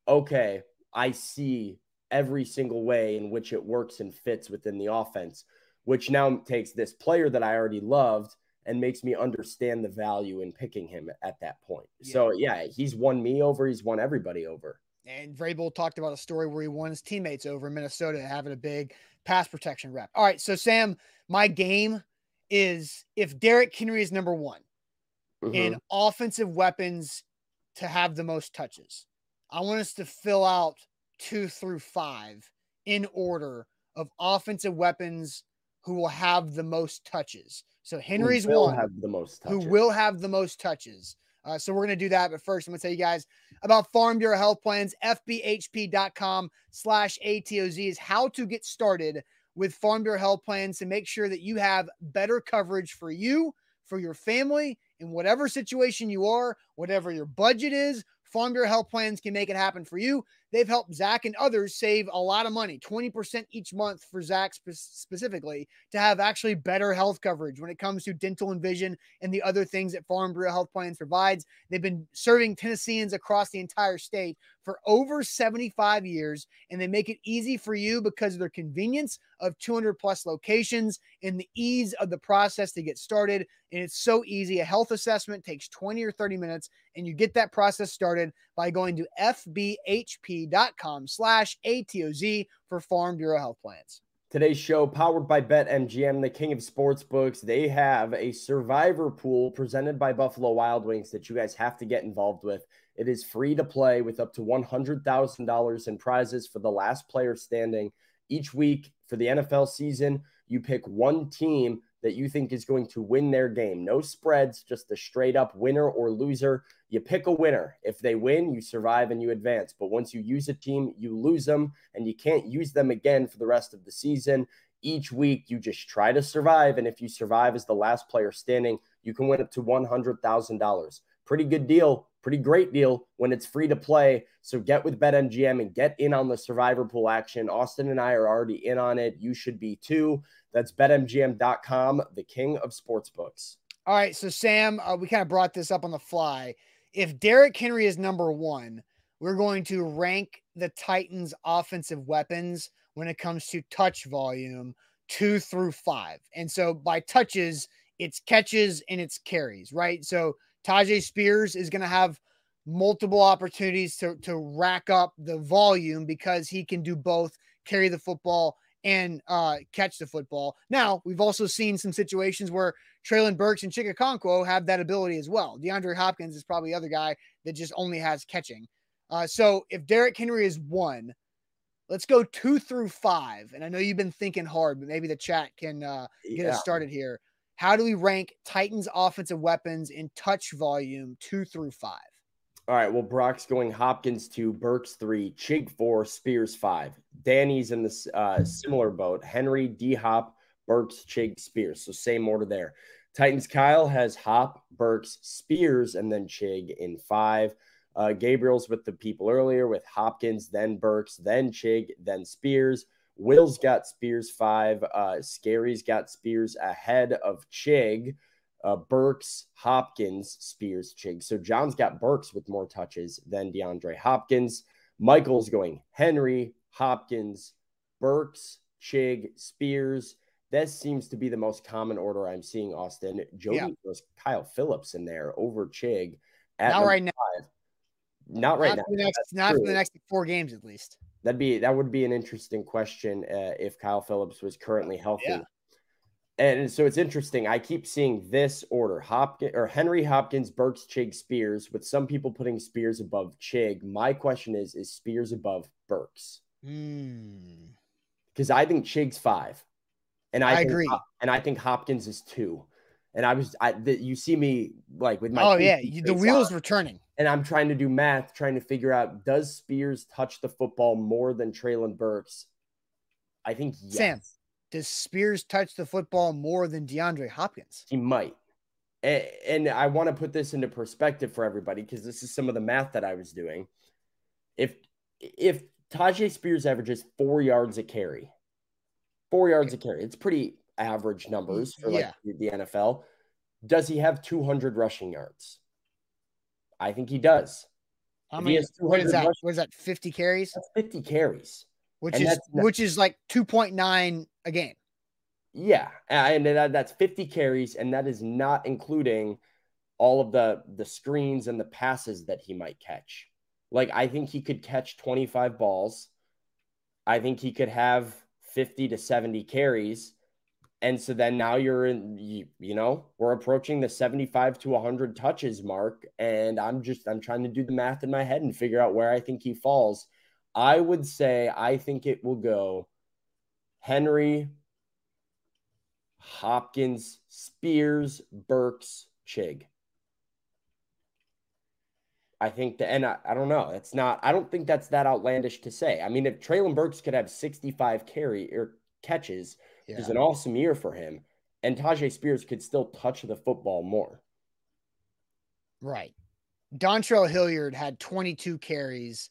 okay, I see every single way in which it works and fits within the offense, which now takes this player that I already loved and makes me understand the value in picking him at that point. Yeah. So yeah, he's won me over. He's won everybody over. And Vrabel talked about a story where he won his teammates over in Minnesota having a big pass protection rep. All right, so Sam, my game is if Derrick Henry is number one mm-hmm. in offensive weapons to have the most touches, I want us to fill out two through five in order of offensive weapons who will have the most touches. So Henry's one have the most touches. who will have the most touches. Uh, so we're going to do that. But first, I'm going to tell you guys about Farm Bureau Health Plans. FBHP.com slash ATOZ is how to get started with Farm Bureau Health Plans to make sure that you have better coverage for you, for your family, in whatever situation you are, whatever your budget is. Farm Bureau Health Plans can make it happen for you. They've helped Zach and others save a lot of money, 20% each month for Zach spe- specifically, to have actually better health coverage when it comes to dental and vision and the other things that Farm Bureau Health Plans provides. They've been serving Tennesseans across the entire state for over 75 years, and they make it easy for you because of their convenience of 200 plus locations and the ease of the process to get started. And it's so easy. A health assessment takes 20 or 30 minutes, and you get that process started by going to fbhp.com slash ATOZ for Farm Bureau Health Plans. Today's show powered by BetMGM, the king of sports books. They have a survivor pool presented by Buffalo Wild Wings that you guys have to get involved with. It is free to play with up to $100,000 in prizes for the last player standing. Each week for the NFL season, you pick one team that you think is going to win their game. No spreads, just a straight up winner or loser. You pick a winner. If they win, you survive and you advance. But once you use a team, you lose them and you can't use them again for the rest of the season. Each week, you just try to survive. And if you survive as the last player standing, you can win up to $100,000. Pretty good deal pretty great deal when it's free to play. So get with BetMGM and get in on the survivor pool action. Austin and I are already in on it. You should be too. That's betmgm.com, the king of sportsbooks. All right. So, Sam, uh, we kind of brought this up on the fly. If Derrick Henry is number one, we're going to rank the Titans' offensive weapons when it comes to touch volume two through five. And so by touches, it's catches and it's carries, right? So Tyjae Spears is going to have multiple opportunities to, to rack up the volume because he can do both carry the football and uh, catch the football. Now, we've also seen some situations where Treylon Burks and Chig Okonkwo have that ability as well. DeAndre Hopkins is probably the other guy that just only has catching. Uh, so if Derrick Henry is one, let's go two through five. And I know you've been thinking hard, but maybe the chat can uh, get yeah. us started here. How do we rank Titans offensive weapons in touch volume two through five? All right. Well, Brock's going Hopkins two, Burks three, Chig four, Spears five. Danny's in this uh, similar boat. Henry, D Hop, Burks, Chig, Spears. So same order there. Titans Kyle has Hop, Burks, Spears, and then Chig in five. Uh, Gabriel's with the people earlier with Hopkins, then Burks, then Chig, then Spears. Will's got Spears five. Uh, Scary's got Spears ahead of Chig. Uh, Burks, Hopkins, Spears, Chig. So John's got Burks with more touches than DeAndre Hopkins. Michael's going Henry, Hopkins, Burks, Chig, Spears. This seems to be the most common order I'm seeing, Austin. Jody yeah. was Kyle Phillips in there over Chig. Not right now. Not right not now. For the next, not for the next four games, at least. That'd be that would be an interesting question uh, if Kyle Phillips was currently healthy. Yeah. And so it's interesting. I keep seeing this order: Hopkins or Henry Hopkins, Burks, Chig, Spears, with some people putting Spears above Chig. My question is: Is Spears above Burks? Because mm. I think Chig's five, and I, I think, agree, and I think Hopkins is two. And I was, I the, you see me like with my oh yeah, the wheels on. were turning and I'm trying to do math, trying to figure out does Spears touch the football more than Treylon Burks? I think yes. Sam, does Spears touch the football more than DeAndre Hopkins? He might. And, I want to put this into perspective for everybody because this is some of the math that I was doing. If if Tyjae Spears averages four yards a carry, four yards a carry, it's pretty average numbers for like yeah. the NFL. Does he have 200 rushing yards? I think he does. How many? What is that? what is that? Fifty carries. That's Fifty carries, which and is which is like two point nine a game. Yeah, and that, that's fifty carries, and that is not including all of the the screens and the passes that he might catch. Like I think he could catch twenty five balls. I think he could have fifty to seventy carries and so then now you're in, you, you, know, we're approaching the 75 to 100 touches mark. And I'm just, I'm trying to do the math in my head and figure out where I think he falls. I would say, I think it will go Henry, Hopkins, Spears, Burks, Chig. I think the and I, I, don't know. It's not. I don't think that's that outlandish to say. I mean, if Treylon Burks could have 65 carry or catches, yeah. which is an awesome year for him. And Tyjae Spears could still touch the football more. Right. Dontrell Hilliard had 22 carries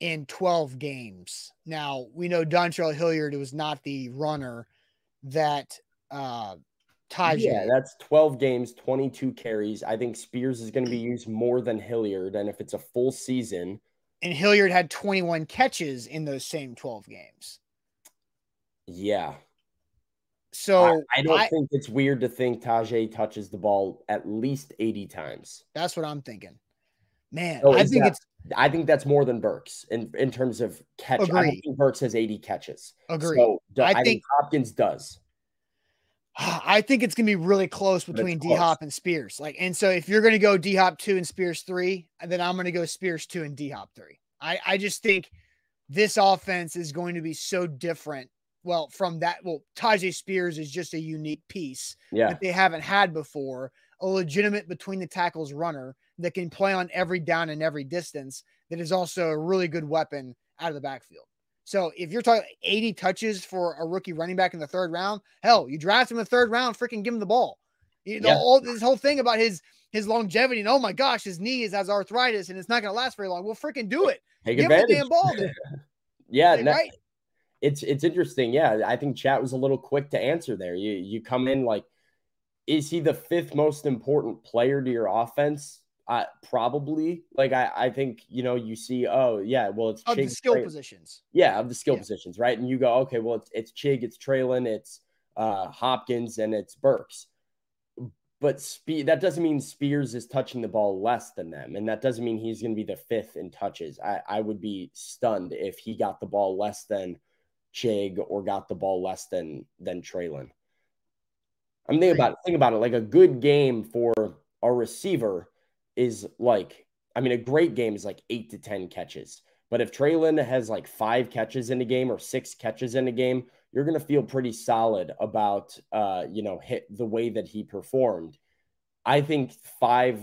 in 12 games. Now, we know Dontrell Hilliard was not the runner that uh Tyjae. Yeah, that's 12 games, 22 carries. I think Spears is going to be used more than Hilliard. And if it's a full season. And Hilliard had 21 catches in those same 12 games. Yeah. So I, I don't I, think it's weird to think Tyjae touches the ball at least 80 times. That's what I'm thinking. Man, so I think that, it's I think that's more than Burks in, in terms of catch. Agree. I don't think Burks has 80 catches. Agree. So I, I think, think, Hopkins does. I think it's gonna be really close between D Hop and Spears. Like, and so if you're gonna go D Hop two and Spears three, then I'm gonna go Spears two and D Hop three. I, I just think this offense is going to be so different well, from that, well, Tyjae Spears is just a unique piece yeah. that they haven't had before. A legitimate between the tackles runner that can play on every down and every distance. That is also a really good weapon out of the backfield. So if you're talking 80 touches for a rookie running back in the third round, hell, you draft him in the third round, freaking give him the ball. You know, yeah. all this whole thing about his his longevity and oh my gosh, his knee is has arthritis and it's not going to last very long. Well, freaking do it. Take give advantage. the damn ball. yeah, right it's it's interesting. Yeah, I think chat was a little quick to answer there. You you come in like, is he the fifth most important player to your offense? Uh, probably. Like I, I think you know you see. Oh yeah, well it's of Chig, the skill positions. Yeah, of the skill yeah. positions, right? And you go, okay, well it's it's Chig, it's Treylon, it's uh, Hopkins, and it's Burks. But Spe- that doesn't mean Spears is touching the ball less than them, and that doesn't mean he's going to be the fifth in touches. I, I would be stunned if he got the ball less than Chig or got the ball less than than Treylon. I'm thinking about it, think about it like a good game for a receiver is like I mean a great game is like eight to ten catches. But if Treylon has like five catches in a game or six catches in a game, you're gonna feel pretty solid about uh, you know, hit the way that he performed. I think five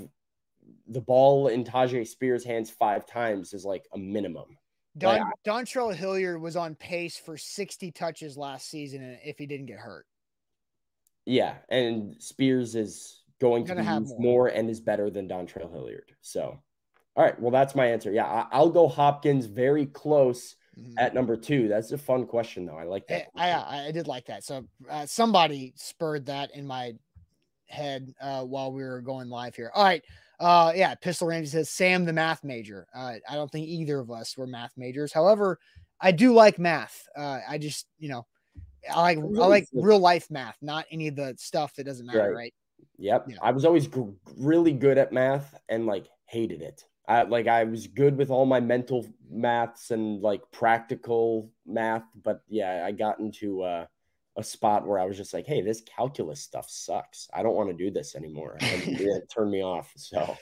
the ball in Tyjae Spears' hands five times is like a minimum. Don Like, Dontrell Hilliard was on pace for 60 touches last season if he didn't get hurt. Yeah, and Spears is going to be have used more. more. and is better than Dontrell Hilliard. So, all right, well, that's my answer. Yeah, I, I'll go Hopkins very close Mhm. at number two. That's a fun question, though. I like Eh, that. I, I I did like that. So uh, somebody spurred that in my head uh, while we were going live here. All right. Uh, yeah, Pistol Ramsey says Sam the math major. Uh, I don't think either of us were math majors. However, I do like math. Uh, I just you know I like I like real life math, not any of the stuff that doesn't matter, Right. right? Yep. Yeah. I was always gr- really good at math and like hated it. I like I was good with all my mental maths and like practical math, but yeah, I got into uh, a spot where I was just like, "Hey, this calculus stuff sucks. I don't want to do this anymore." And it turned me off. So,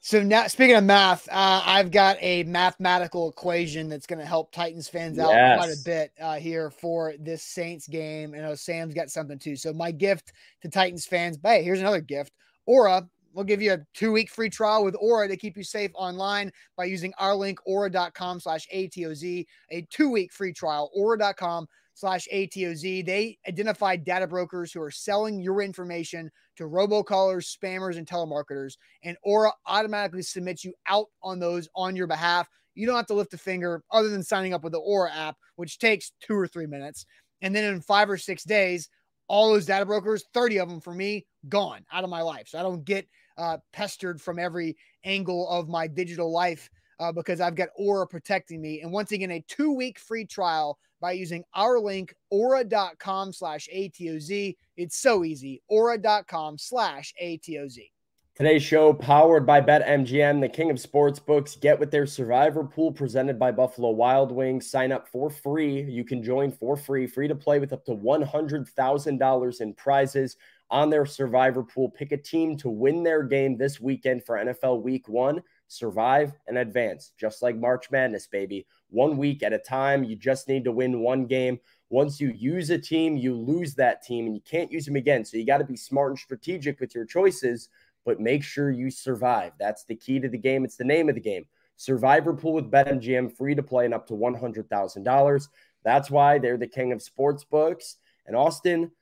So now, speaking of math, uh, I've got a mathematical equation that's going to help Titans fans out quite a bit uh, here for this Saints game. And I know Sam's got something too. So my gift to Titans fans, but hey, here's another gift. Aura, we'll give you a two-week free trial with Aura to keep you safe online by using our link, aura.com slash ATOZ, a two-week free trial, aura.com slash ATOZ. They identify data brokers who are selling your information to robocallers, spammers, and telemarketers and Aura automatically submits you out on those on your behalf. You don't have to lift a finger other than signing up with the Aura app, which takes two or three minutes. And then in five or six days, all those data brokers, 30 of them for me, gone out of my life. So I don't get uh, pestered from every angle of my digital life uh, because I've got Aura protecting me. And once again, a two week free trial by using our link, aura.com slash ATOZ. It's so easy. Aura.com slash ATOZ. Today's show powered by BetMGM, the king of sportsbooks. Get with their Survivor Pool presented by Buffalo Wild Wings. Sign up for free. You can join for free, free to play with up to $100,000 in prizes on their Survivor Pool. Pick a team to win their game this weekend for NFL Week One. Survive and advance, just like March Madness, baby. One week at a time. You just need to win one game. Once you use a team, you lose that team and you can't use them again. So you got to be smart and strategic with your choices but make sure you survive. That's the key to the game. It's the name of the game. Survivor Pool with BetMGM, free to play and up to $100,000. That's why they're the king of sports books. And Austin,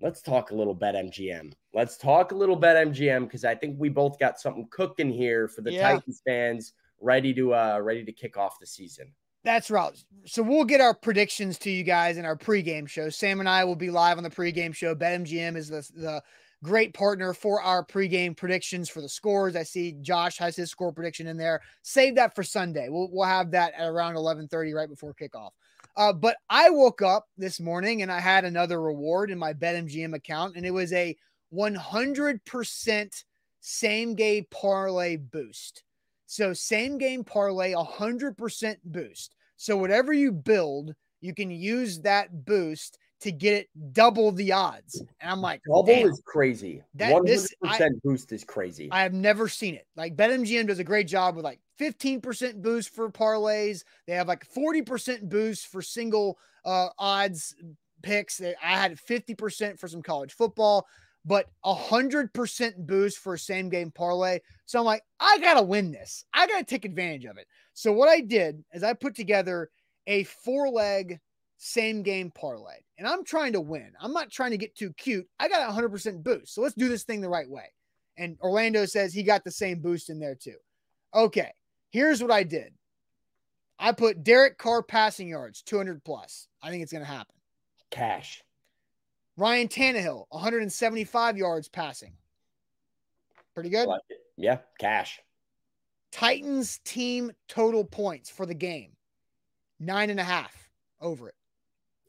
let's talk a little BetMGM. Let's talk a little about BetMGM because I think we both got something cooking here for the Yeah. Titans fans ready to uh ready to kick off the season. That's right. So we'll get our predictions to you guys in our pregame show. Sam and I will be live on the pregame show. BetMGM is the, the great partner for our pregame predictions for the scores. I see Josh has his score prediction in there. Save that for Sunday. We'll, we'll have that at around 11:30 right before kickoff. Uh, but I woke up this morning and I had another reward in my BetMGM account, and it was a 100% same game parlay boost. So same game parlay, 100% boost. So whatever you build, you can use that boost to get it double the odds. And I'm like, Double damn, is crazy. That- 100% this- I- boost is crazy. I have never seen it. Like BetMGM does a great job with like 15% boost for parlays. They have like 40% boost for single uh, odds picks. They, I had 50% for some college football, but a 100% boost for a same game parlay. So I'm like, I got to win this. I got to take advantage of it. So what I did is I put together a four leg same game parlay and I'm trying to win. I'm not trying to get too cute. I got a 100% boost. So let's do this thing the right way. And Orlando says he got the same boost in there too. Okay, here's what I did. I put Derek Carr passing yards, 200 plus. I think it's to happen. Cash. Ryan Tannehill, 175 yards passing. Pretty good. like. Yeah, cash. Titans team total points for the game, nine and a half over it.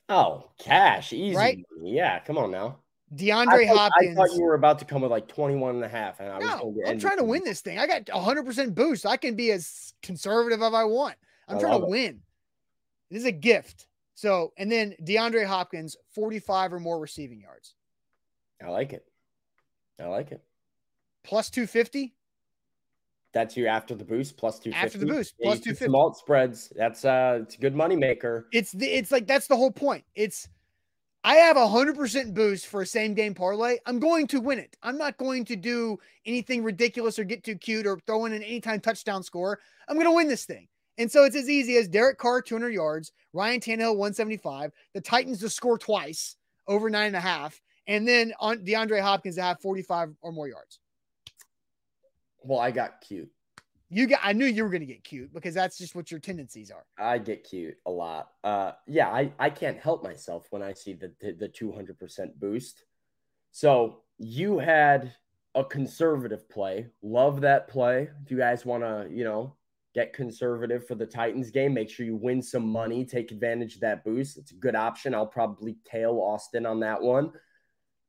Oh, cash. Easy. Right? Yeah, come on now. DeAndre I thought, Hopkins. I thought you were about to come with like 21 and a half. And I was no, I'm trying to win this thing. I got 100% boost. I can be as conservative as I want. I'm I trying to it. win. This is a gift. So, and then DeAndre Hopkins, 45 or more receiving yards, I like it. I like it. plus 250. That's you after the boost plus 250. After the boost, plus you 250. Some alt spreads. That's uh it's a good money maker. It's the, it's like that's the whole point. It's I have a hundred percent boost for a same game parlay. I'm going to win it. I'm not going to do anything ridiculous or get too cute or throw in an anytime touchdown score. I'm going to win this thing. And so it's as easy as Derek Carr 200 yards, Ryan Tannehill 175, the Titans to score twice over nine and a half, and then on DeAndre Hopkins to have 45 or more yards. Well, I got cute. You got I knew you were gonna get cute because that's just what your tendencies are. I get cute a lot. Uh yeah, I, I can't help myself when I see the the, the 200% boost. So you had a conservative play. Love that play. If you guys want to, you know, get conservative for the Titans game, make sure you win some money, take advantage of that boost. It's a good option. I'll probably tail Austin on that one.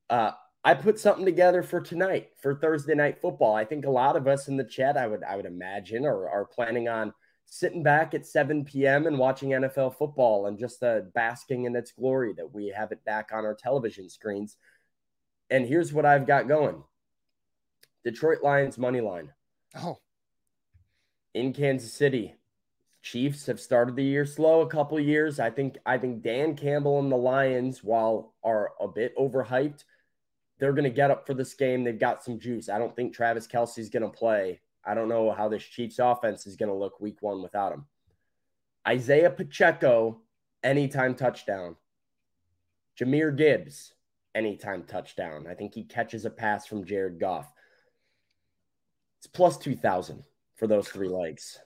Uh, I put something together for tonight for Thursday night football. I think a lot of us in the chat, I would I would imagine, are, are planning on sitting back at 7 p.m. and watching NFL football and just uh, basking in its glory that we have it back on our television screens. And here's what I've got going: Detroit Lions money line. Oh, in Kansas City. Chiefs have started the year slow a couple years. I think I think Dan Campbell and the Lions, while are a bit overhyped, they're going to get up for this game. They've got some juice. I don't think Travis Kelce's going to play. I don't know how this Chiefs offense is going to look week one without him. Isaiah Pacheco, anytime touchdown. Jahmyr Gibbs, anytime touchdown. I think he catches a pass from Jared Goff. It's plus 2,000 for those three legs.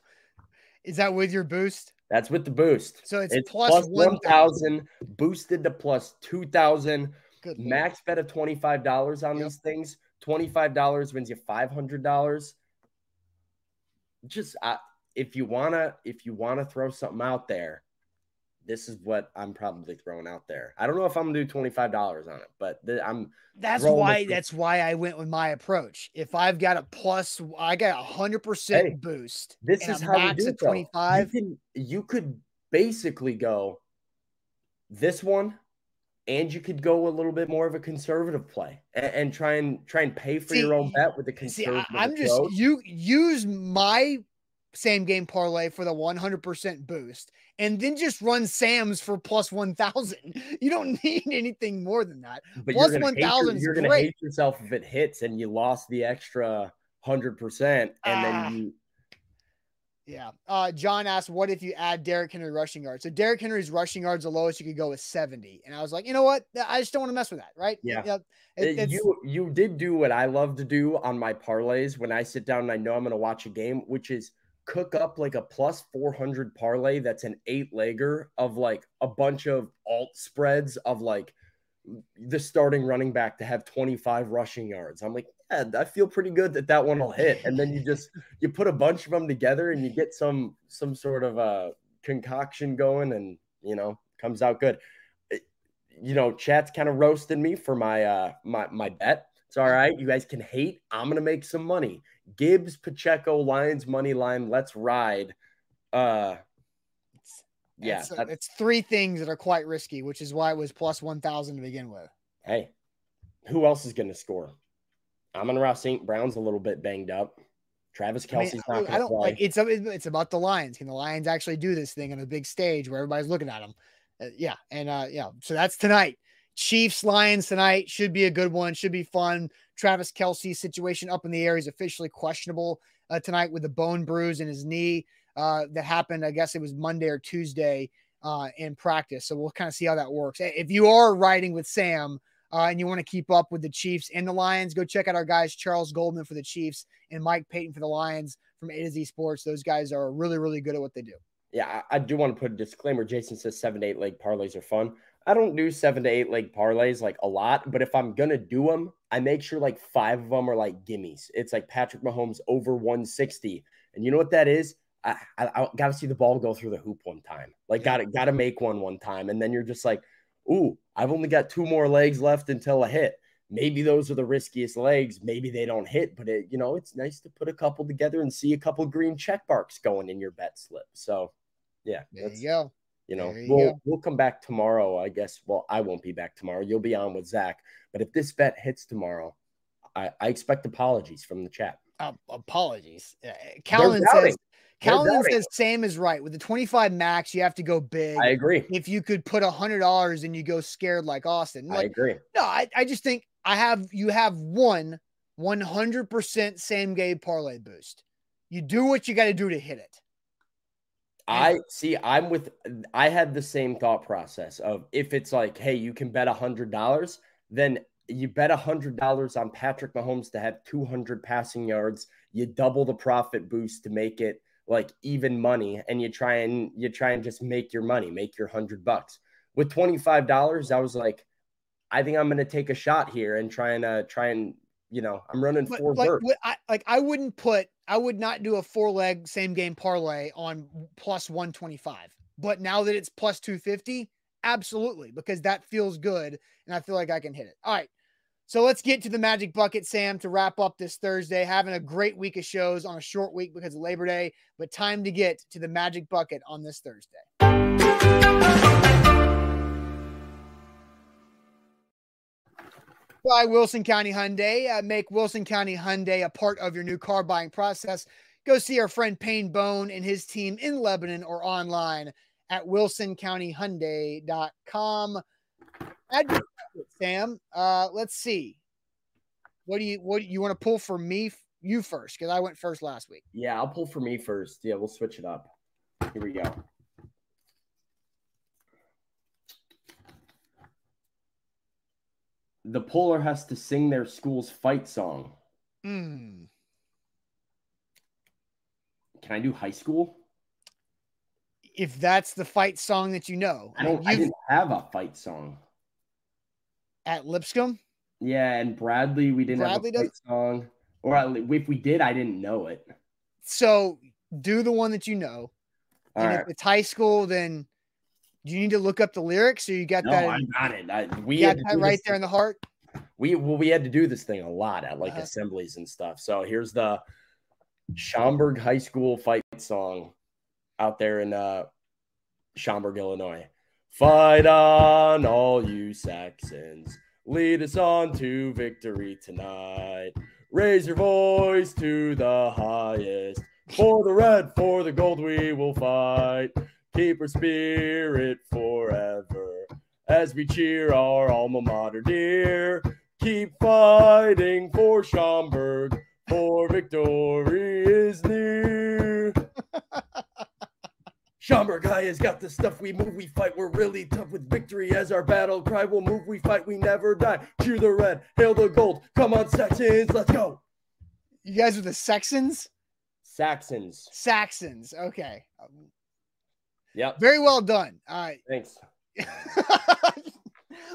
Is that with your boost? That's with the boost. So it's, it's plus, plus 1,000. 1,000, boosted to plus 2,000. Max bet of $25 on Yep. these things. $25 wins you $500. Just uh, if you want to if you want to throw something out there, this is what I'm probably throwing out there. I don't know if I'm to do $25 on it, but th- I'm That's why with that's why I went with my approach. If I've got a plus, I got a hundred percent boost. this is how we do twenty five. You, can, you could basically go this one, and you could go a little bit more of a conservative play and, and try and try and pay for See, your own bet with the See, conservative. I, I'm just you use my same game parlay for the one hundred percent boost, and then just run Sam's for plus one thousand. You don't need anything more than that. but hate 1,000 You're gonna hate yourself if it hits and you lost the extra hundred percent, and Ah. then you Yeah. Uh, John asked, "What if you add Derrick Henry rushing yards?" So Derrick Henry's rushing yards, the lowest you could go is seventy, and I was like, you know what? I just don't want to mess with that, right? Yeah. It- Uh, it's- you you did do what I love to do on my parlays when I sit down and I know I'm going to watch a game, which is cook up like a plus 400 parlay that's an eight legger of like a bunch of alt spreads of like the starting running back to have 25 rushing yards. I'm like, yeah, I feel pretty good that that one will hit. And then you just you put a bunch of them together and you get some some sort of a concoction going and you know comes out good you know, chat's kind of roasting me for my uh my my bet. It's all right. You guys can hate. I'm gonna make some money. Gibbs, Pacheco, Lions money line. Let's ride. Uh yeah. it's, that- it's three things that are quite risky, which is why it was plus one thousand to begin with. hey, who else is gonna score? Amon-Ra St. Brown's a little bit banged up. Travis I, mean, Kelce's I- not I gonna don't play. like it's it's about the Lions. Can the Lions actually do this thing on a big stage where everybody's looking at them? Uh, yeah, and uh, yeah, so that's tonight. Chiefs Lions tonight should be a good one. Should be fun. Travis Kelce situation up in the air. He's officially questionable uh, tonight with the bone bruise in his knee uh, that happened. I guess it was Monday or Tuesday uh, in practice. So we'll kind of see how that works. If you are riding with Sam uh, and you want to keep up with the Chiefs and the Lions, go check out our guys Charles Goldman for the Chiefs and Mike Payton for the Lions from A to Z Sports. Those guys are really, really good at what they do. yeah, I, do want to put a disclaimer. Jason says seven eight leg parlays are fun. I don't do seven to eight leg parlays like a lot, but if I'm gonna do them, I make sure like five of them are like gimmies. It's like Patrick Mahomes over 160, and you know what that is? I, I, I got to see the ball go through the hoop one time. Like, got to got to make one one time, and then you're just like, ooh, I've only got two more legs left until a hit. Maybe those are the riskiest legs. Maybe they don't hit, but it, you know, it's nice to put a couple together and see a couple green check marks going in your bet slip. So, yeah, There you go. You know, you we'll go. we'll come back tomorrow. I guess. Well, I won't be back tomorrow. You'll be on with Zach. But if this bet hits tomorrow, I, I expect apologies from the chat. Uh, apologies. Uh, doubting. says doubting says same is right. With the 25 max, you have to go big. I agree. if you could put a hundred dollars and you go scared like Austin. I agree. no, I, I just think I have you have one 100% same game parlay boost. You do what you got to do to hit it. I see. I'm with. I had the same thought process of if it's like, hey, you can bet a hundred dollars, then you bet a hundred dollars on Patrick Mahomes to have 200 passing yards. You double the profit boost to make it like even money, and you try and you try and just make your money, make your hundred bucks. With 25 dollars, I was like, I think I'm going to take a shot here and try and uh, try and you know, I'm running But four like, birds. I, like I wouldn't put, I would not do a four leg same game parlay on plus 125. But now that it's plus 250, absolutely, because that feels good. And I feel like I can hit it. All right. So let's get to the magic bucket, Sam, to wrap up this Thursday. Having a great week of shows on a short week because of Labor Day, but time to get to the magic bucket on this Thursday. By Wilson County Hyundai. Uh, make Wilson County Hyundai a part of your new car buying process. Go see our friend Payne Bone and his team in Lebanon or online at wilsoncountyhyundai.com. Sam. Uh, let's see. What do you what do you want to pull for me? You first, because I went first last week. Yeah, I'll pull for me first. Yeah, we'll switch it up. Here we go. The puller has to sing their school's fight song. Hmm. Can I do high school? If that's the fight song that you know, I don't. I didn't have a fight song. at Lipscomb. Yeah, and Bradley, we didn't Bradley have a fight song. Or if we did, I didn't know it. So do the one that you know. All and right. if it's high school, then do you need to look up the lyrics or you got No, that, I got it. I, we had got that right there in the heart? we well, we had to do this thing a lot at like Uh-huh. assemblies and stuff. So here's the Schaumburg High School fight song out there in uh Schaumburg, Illinois. Fight on, all you Saxons. Lead us on to victory tonight. Raise your voice to the highest. For the red, for the gold, we will fight. Keep our spirit forever as we cheer our alma mater dear. Keep fighting for Schaumburg, for victory is near. Schaumburg High has got the stuff we move, we fight. We're really tough with victory as our battle cry. We'll move, we fight, we never die. Cheer the red, hail the gold. Come on, Saxons, let's go. You guys are the Saxons? Saxons. Saxons. Okay. Yep. Very well done. All right. Thanks.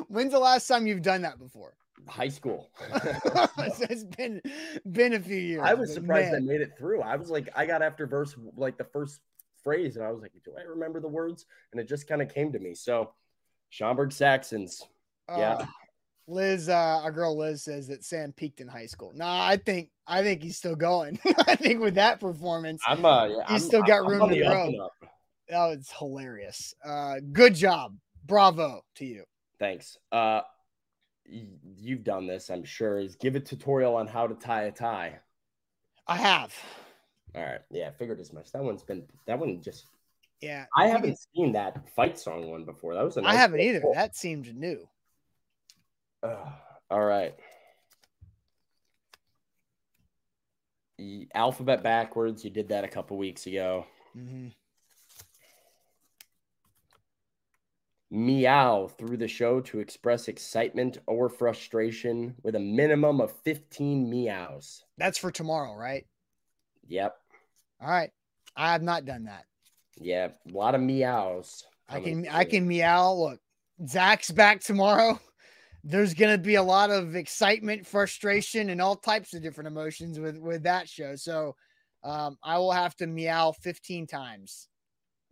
When's the last time you've done that before? High school. it's been been a few years. I was surprised I made it through. I was like, I got after verse, like the first phrase, and I was like, do I remember the words? And it just kind of came to me. So, Schaumburg Saxons. yeah. uh, Liz, uh, our girl Liz says that Sam peaked in high school. Nah, I think I think he's still going. I think with that performance, I'm, uh, yeah, I'm, still got I'm room to grow. Oh, it's hilarious. Uh, good job. Bravo to you. Thanks. Uh, you've done this, I'm sure. Is give a tutorial on how to tie a tie. I have. All right. Yeah, I figured as much. That one's been, that one just, Yeah. I haven't seen that fight song one before. That was a can- I haven't either. pull. That seemed new. Ugh. all right. Y- Alphabet backwards. You did that a couple weeks ago. Mhm. Meow through the show to express excitement or frustration with a minimum of 15 meows. That's for tomorrow, right? Yep. All right. I have not done that. Yeah. A lot of meows. I can I can meow. Look, Zach's back tomorrow. There's gonna be a lot of excitement, frustration, and all types of different emotions with with that show. So um, I will have to meow 15 times.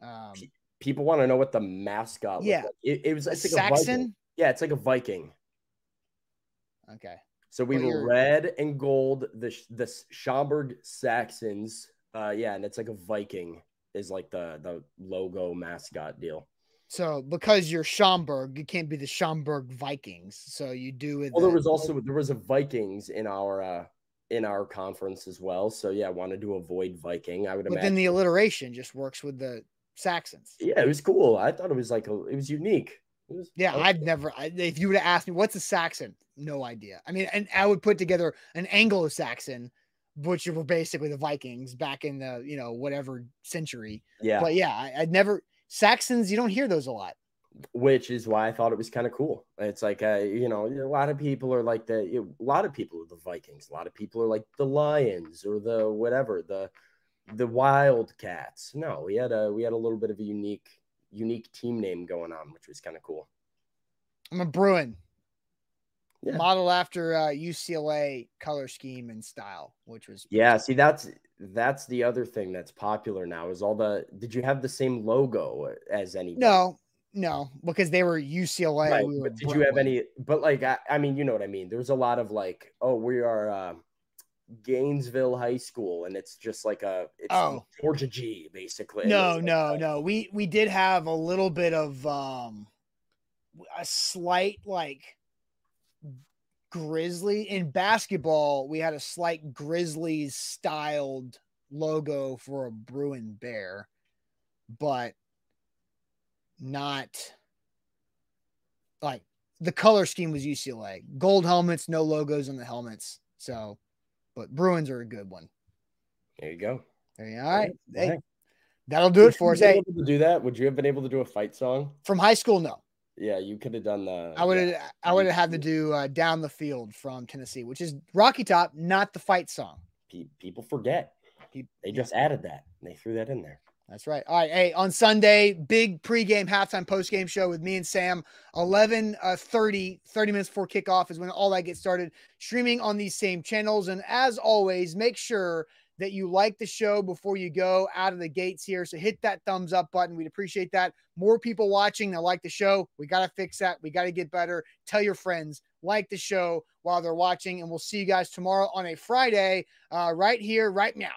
Um, People want to know what the mascot Yeah. like. It, it was it's like a Viking. Saxon. Yeah, it's like a Viking. Okay. So we Well, were red and gold, the the Schaumburg Saxons. Uh yeah, and it's like a Viking is like the the logo mascot deal. So because you're Schaumburg, you can't be the Schaumburg Vikings. So you do with Well, there was also there was a Vikings in our uh in our conference as well. So yeah, I wanted to avoid Viking. I would But imagine. then the alliteration just works with the Saxons. yeah, it was cool. I thought it was like a, it was unique. It was, Yeah, I- I'd never. I, if you would have asked me what's a Saxon, no idea. I mean, and I would put together an Anglo-Saxon, which were basically the Vikings back in the you know whatever century. yeah. But yeah, I, I'd never Saxons. You don't hear those a lot. which is why I thought it was kind of cool. It's like, uh, you know, a lot of people are like the, a lot of people are the Vikings. A lot of people are like the Lions or the whatever, the the Wildcats. No, we had a we had a little bit of a unique unique team name going on, which was kind of cool. I'm a Bruin, Yeah. modeled after uh, UCLA color scheme and style, which was Yeah, see that's that's the other thing that's popular now is all the. Did you have the same logo as any? no, no, because they were UCLA. Right, we were but did you have any? But like, I, I mean, you know what I mean. There's a lot of like, oh, we are uh, Gainesville High School, and it's just like a it's Oh. Georgia G basically. No, no, no. We we did have a little bit of um a slight like grizzly in basketball. We had a slight Grizzlies styled logo for a Bruin bear, but not like the color scheme was UCLA. Gold helmets, no logos on the helmets. So, but Bruins are a good one. There you go. There you- All right. Hey, that'll do would it for us. Hey, able to do that? Would you have been able to do a fight song? from high school, no. Yeah, you could have done the. I would have yeah, I would have had to do uh, down the field from Tennessee, which is Rocky Top, not the fight song. people forget. Pe- They just added that. They threw that in there. That's right. All right. Hey, on Sunday, big pregame, halftime, postgame show with me and Sam. 11 uh, 30, 30 minutes before kickoff is when all that gets started. Streaming on these same channels. And as always, make sure that you like the show before you go out of the gates here. So hit that thumbs up button. We'd appreciate that. More people watching that like the show. We got to fix that. We got to get better. Tell your friends, like the show while they're watching. And we'll see you guys tomorrow on a Friday, uh, right here, right now.